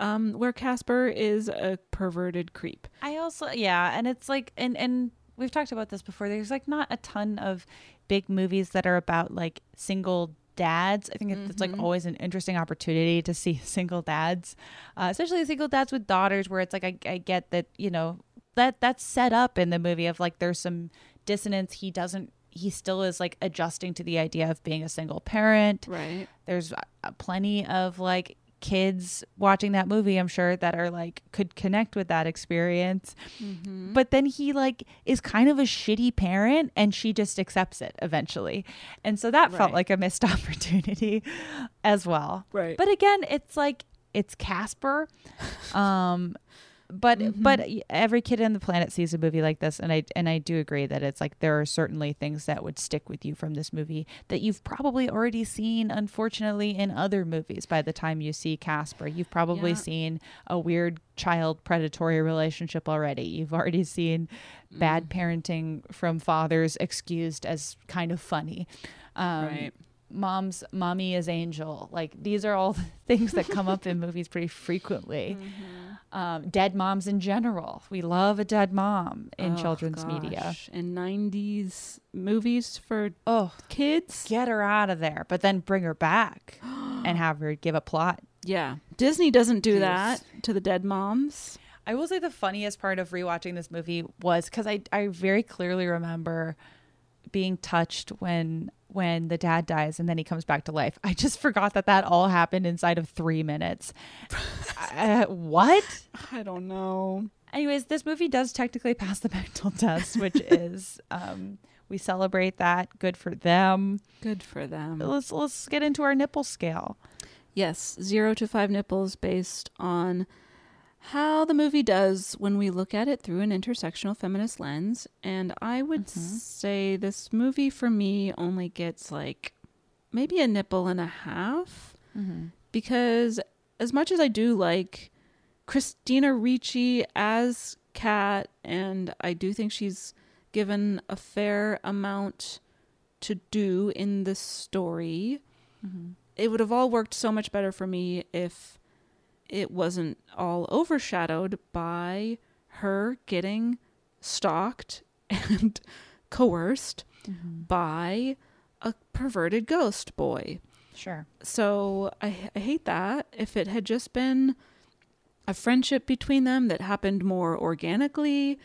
um, where Casper is a perverted creep. I also yeah, and it's like and and we've talked about this before. There's like not a ton of big movies that are about like single dads. I think it's, it's like Mhm. always an interesting opportunity to see single dads, uh, especially single dads with daughters, where it's like I, I get that you know that that's set up in the movie of like there's some dissonance. He doesn't. He still is like adjusting to the idea of being a single parent. Right. There's uh, plenty of like kids watching that movie i'm sure that are like could connect with that experience. Mhm. but then he like is kind of a shitty parent and she just accepts it eventually. And so that felt like a missed opportunity as well. Right. but again it's like it's casper. Um but Mm-hmm. but every kid on the planet sees a movie like this and i and i do agree that it's like there are certainly things that would stick with you from this movie that you've probably already seen unfortunately in other movies by the time you see casper you've probably Yeah. seen a weird child predatory relationship already you've already seen Mm. bad parenting from fathers excused as kind of funny um, Right. Mom's mommy is angel. Like these are all things that come up in movies pretty frequently. Mm-hmm. um, dead moms in general. We love a dead mom in Oh, children's media. gosh. and 90s movies for oh kids? get her out of there but then bring her back and have her give a plot. Yeah. Disney doesn't do Jeez. that to the dead moms. I will say the funniest part of rewatching this movie was because I I very clearly remember being touched when when the dad dies and then he comes back to life. I just forgot that that all happened inside of three minutes. uh, what? i don't know Anyways, this movie does technically pass the Bechdel test, which is um, we celebrate that. Good for them. good for them Let's let's get into our nipple scale. Yes, zero to five nipples based on how the movie does when we look at it through an intersectional feminist lens. And I would mm-hmm. say this movie for me only gets like maybe a nipple and a half. Mm-hmm. Because as much as I do like Christina Ricci as Kat, and I do think she's given a fair amount to do in this story, mm-hmm. it would have all worked so much better for me if it wasn't all overshadowed by her getting stalked and coerced mm-hmm. by a perverted ghost boy. Sure. So I, I hate that. If it had just been a friendship between them that happened more organically,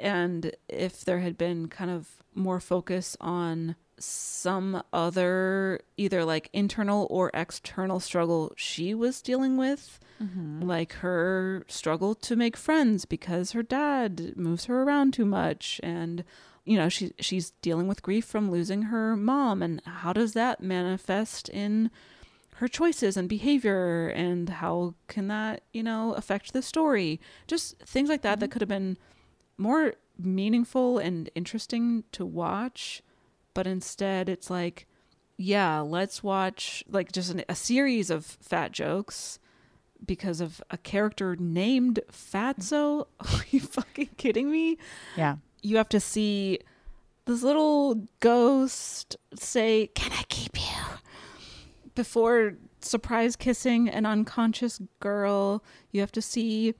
and if there had been kind of more focus on some other either like internal or external struggle she was dealing with, mm-hmm. like her struggle to make friends because her dad moves her around too much and you know she she's dealing with grief from losing her mom. And how does that manifest in her choices and behavior? And how can that, you know, affect the story. Just things like that that mm-hmm. could have been more meaningful and interesting to watch, but instead it's like yeah, let's watch like just an, a series of fat jokes because of a character named Fatso. Are you fucking kidding me? Yeah. You have to see this little ghost say, Can I keep you? Before surprise kissing an unconscious girl. You have to see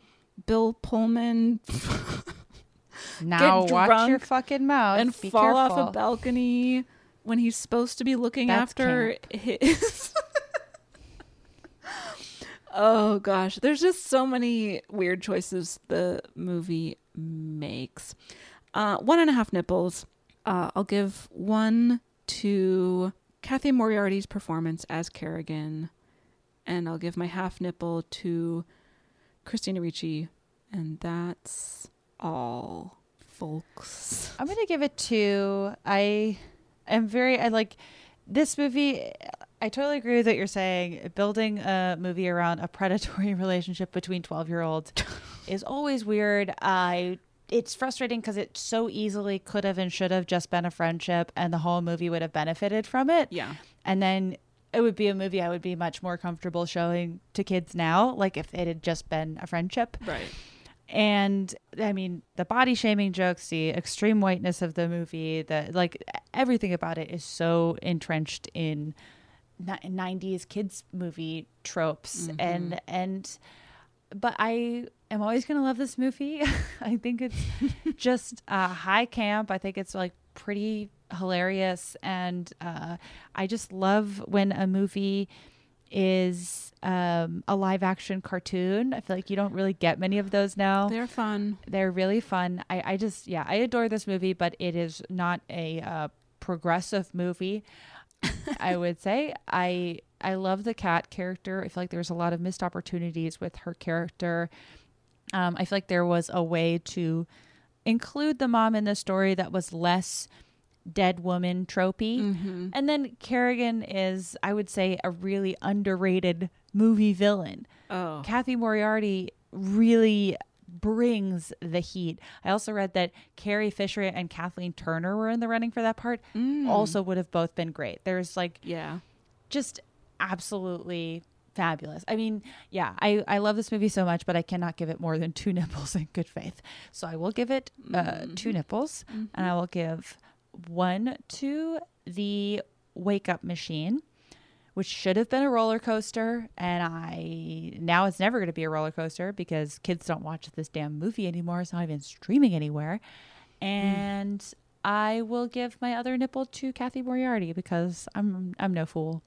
Bill Pullman Now get watch drunk your fucking mouth and Be fall off a balcony when he's supposed to be looking That's after his. oh gosh, there's just so many weird choices the movie makes. Uh, one and a half nipples. Uh, I'll give one to Cathy Moriarty's performance as Carrigan, and I'll give my half nipple to Christina Ricci, and that's all, folks. I'm gonna give it two. I am very I like this movie. I totally agree with what you're saying. Building a movie around a predatory relationship between 12 year olds is always weird. I it's frustrating because it so easily could have and should have just been a friendship, and the whole movie would have benefited from it. Yeah, and then it would be a movie I would be much more comfortable showing to kids now, like if it had just been a friendship. Right. And I mean, the body shaming jokes, the extreme whiteness of the movie, the like everything about it is so entrenched in 90s kids movie tropes Mhm. and and but I am always going to love this movie. I think it's just uh, high camp. I think it's like pretty hilarious and uh, I just love when a movie is um, a live action cartoon. I feel like you don't really get many of those now. They're fun. They're really fun. I, I just, yeah, I adore this movie, but it is not a uh, progressive movie. I would say I I love the Kat character. I feel like there's a lot of missed opportunities with her character. Um, I feel like there was a way to include the mom in the story that was less dead woman tropey. Mm-hmm. And then Carrigan is, I would say, a really underrated movie villain. Oh. Cathy Moriarty really brings the heat. I also read that Carrie Fisher and Kathleen Turner were in the running for that part. Mm. Also would have both been great. There's like yeah. Just absolutely fabulous. I mean, yeah, I, I love this movie so much, but I cannot give it more than two nipples in good faith. So I will give it uh, two nipples, and I will give one to the Wake Up Machine, which should have been a roller coaster, and I now it's never going to be a roller coaster because kids don't watch this damn movie anymore. It's not even streaming anywhere, and. I will give my other nipple to Cathy Moriarty because I'm I'm no fool.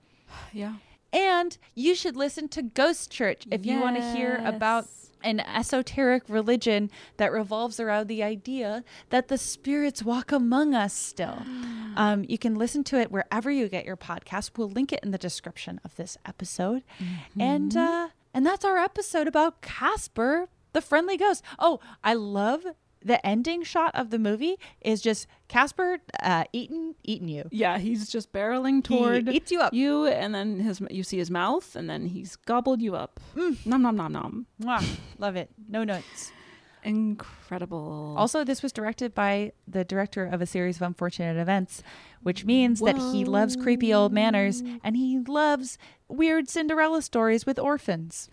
Yeah. And you should listen to Ghost Church if you want to hear about an esoteric religion that revolves around the idea that the spirits walk among us still. Um, you can listen to it wherever you get your podcast. We'll link it in the description of this episode. And uh, and that's our episode about Casper, the friendly ghost. Oh, I love the ending shot of the movie is just Casper uh, eating eating you. Yeah, he's just barreling toward eats you up. You and then his you see his mouth and then he's gobbled you up. Nom nom nom nom. Mwah. Love it. No notes. Incredible. Also, this was directed by the director of a series of unfortunate events, which means that he loves creepy old manners and he loves weird Cinderella stories with orphans.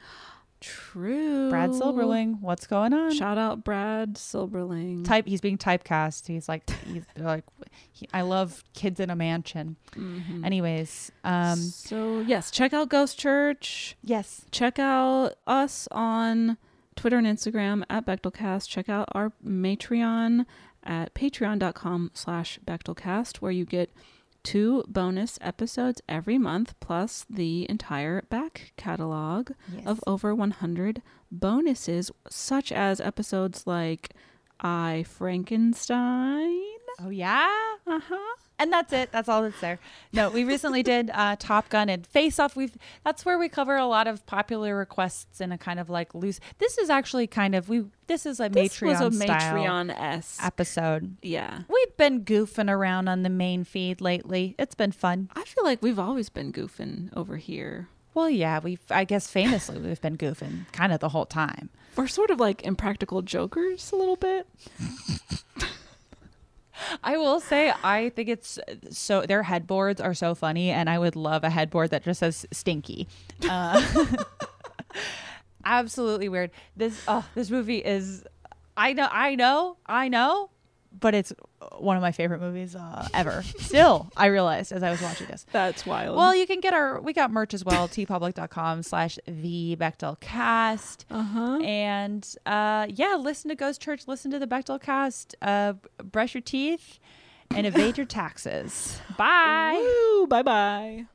True. Brad Silberling, what's going on? Shout out Brad Silberling. Type. He's being typecast. He's like, he's like, he, I love kids in a mansion. Mhm. Anyways, um, so yes, check out Ghost Church. Yes. Check out us on Twitter and Instagram at Bechdelcast. Check out our Matreon at patreon.com slash Bechdelcast, where you get two bonus episodes every month, plus the entire back catalog of over 100 bonuses, such as episodes like I Frankenstein. Oh yeah. Uh huh. And that's it. That's all that's there. No, we recently did uh, Top Gun and Face Off. We've that's where we cover a lot of popular requests in a kind of like loose. This is actually kind of we. This is a This was Matreon a style Matreon-esque. episode. Yeah. We've been goofing around on the main feed lately. It's been fun. I feel like we've always been goofing over here. Well, yeah, we've I guess famously we've been goofing kind of the whole time. We're sort of like impractical jokers a little bit. I will say I think it's so their headboards are so funny and I would love a headboard that just says stinky. Uh, absolutely weird. This oh, this movie is I know I know I know but it's one of my favorite movies uh, ever. Still, I realized as I was watching this. That's wild. Well, you can get our we got merch as well, teepublic.com slash the Bechdel cast. Uh-huh. And uh yeah, listen to Ghost Church, listen to the Bechdel cast, uh brush your teeth and evade your taxes. Bye. Woo, bye bye.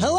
Hello,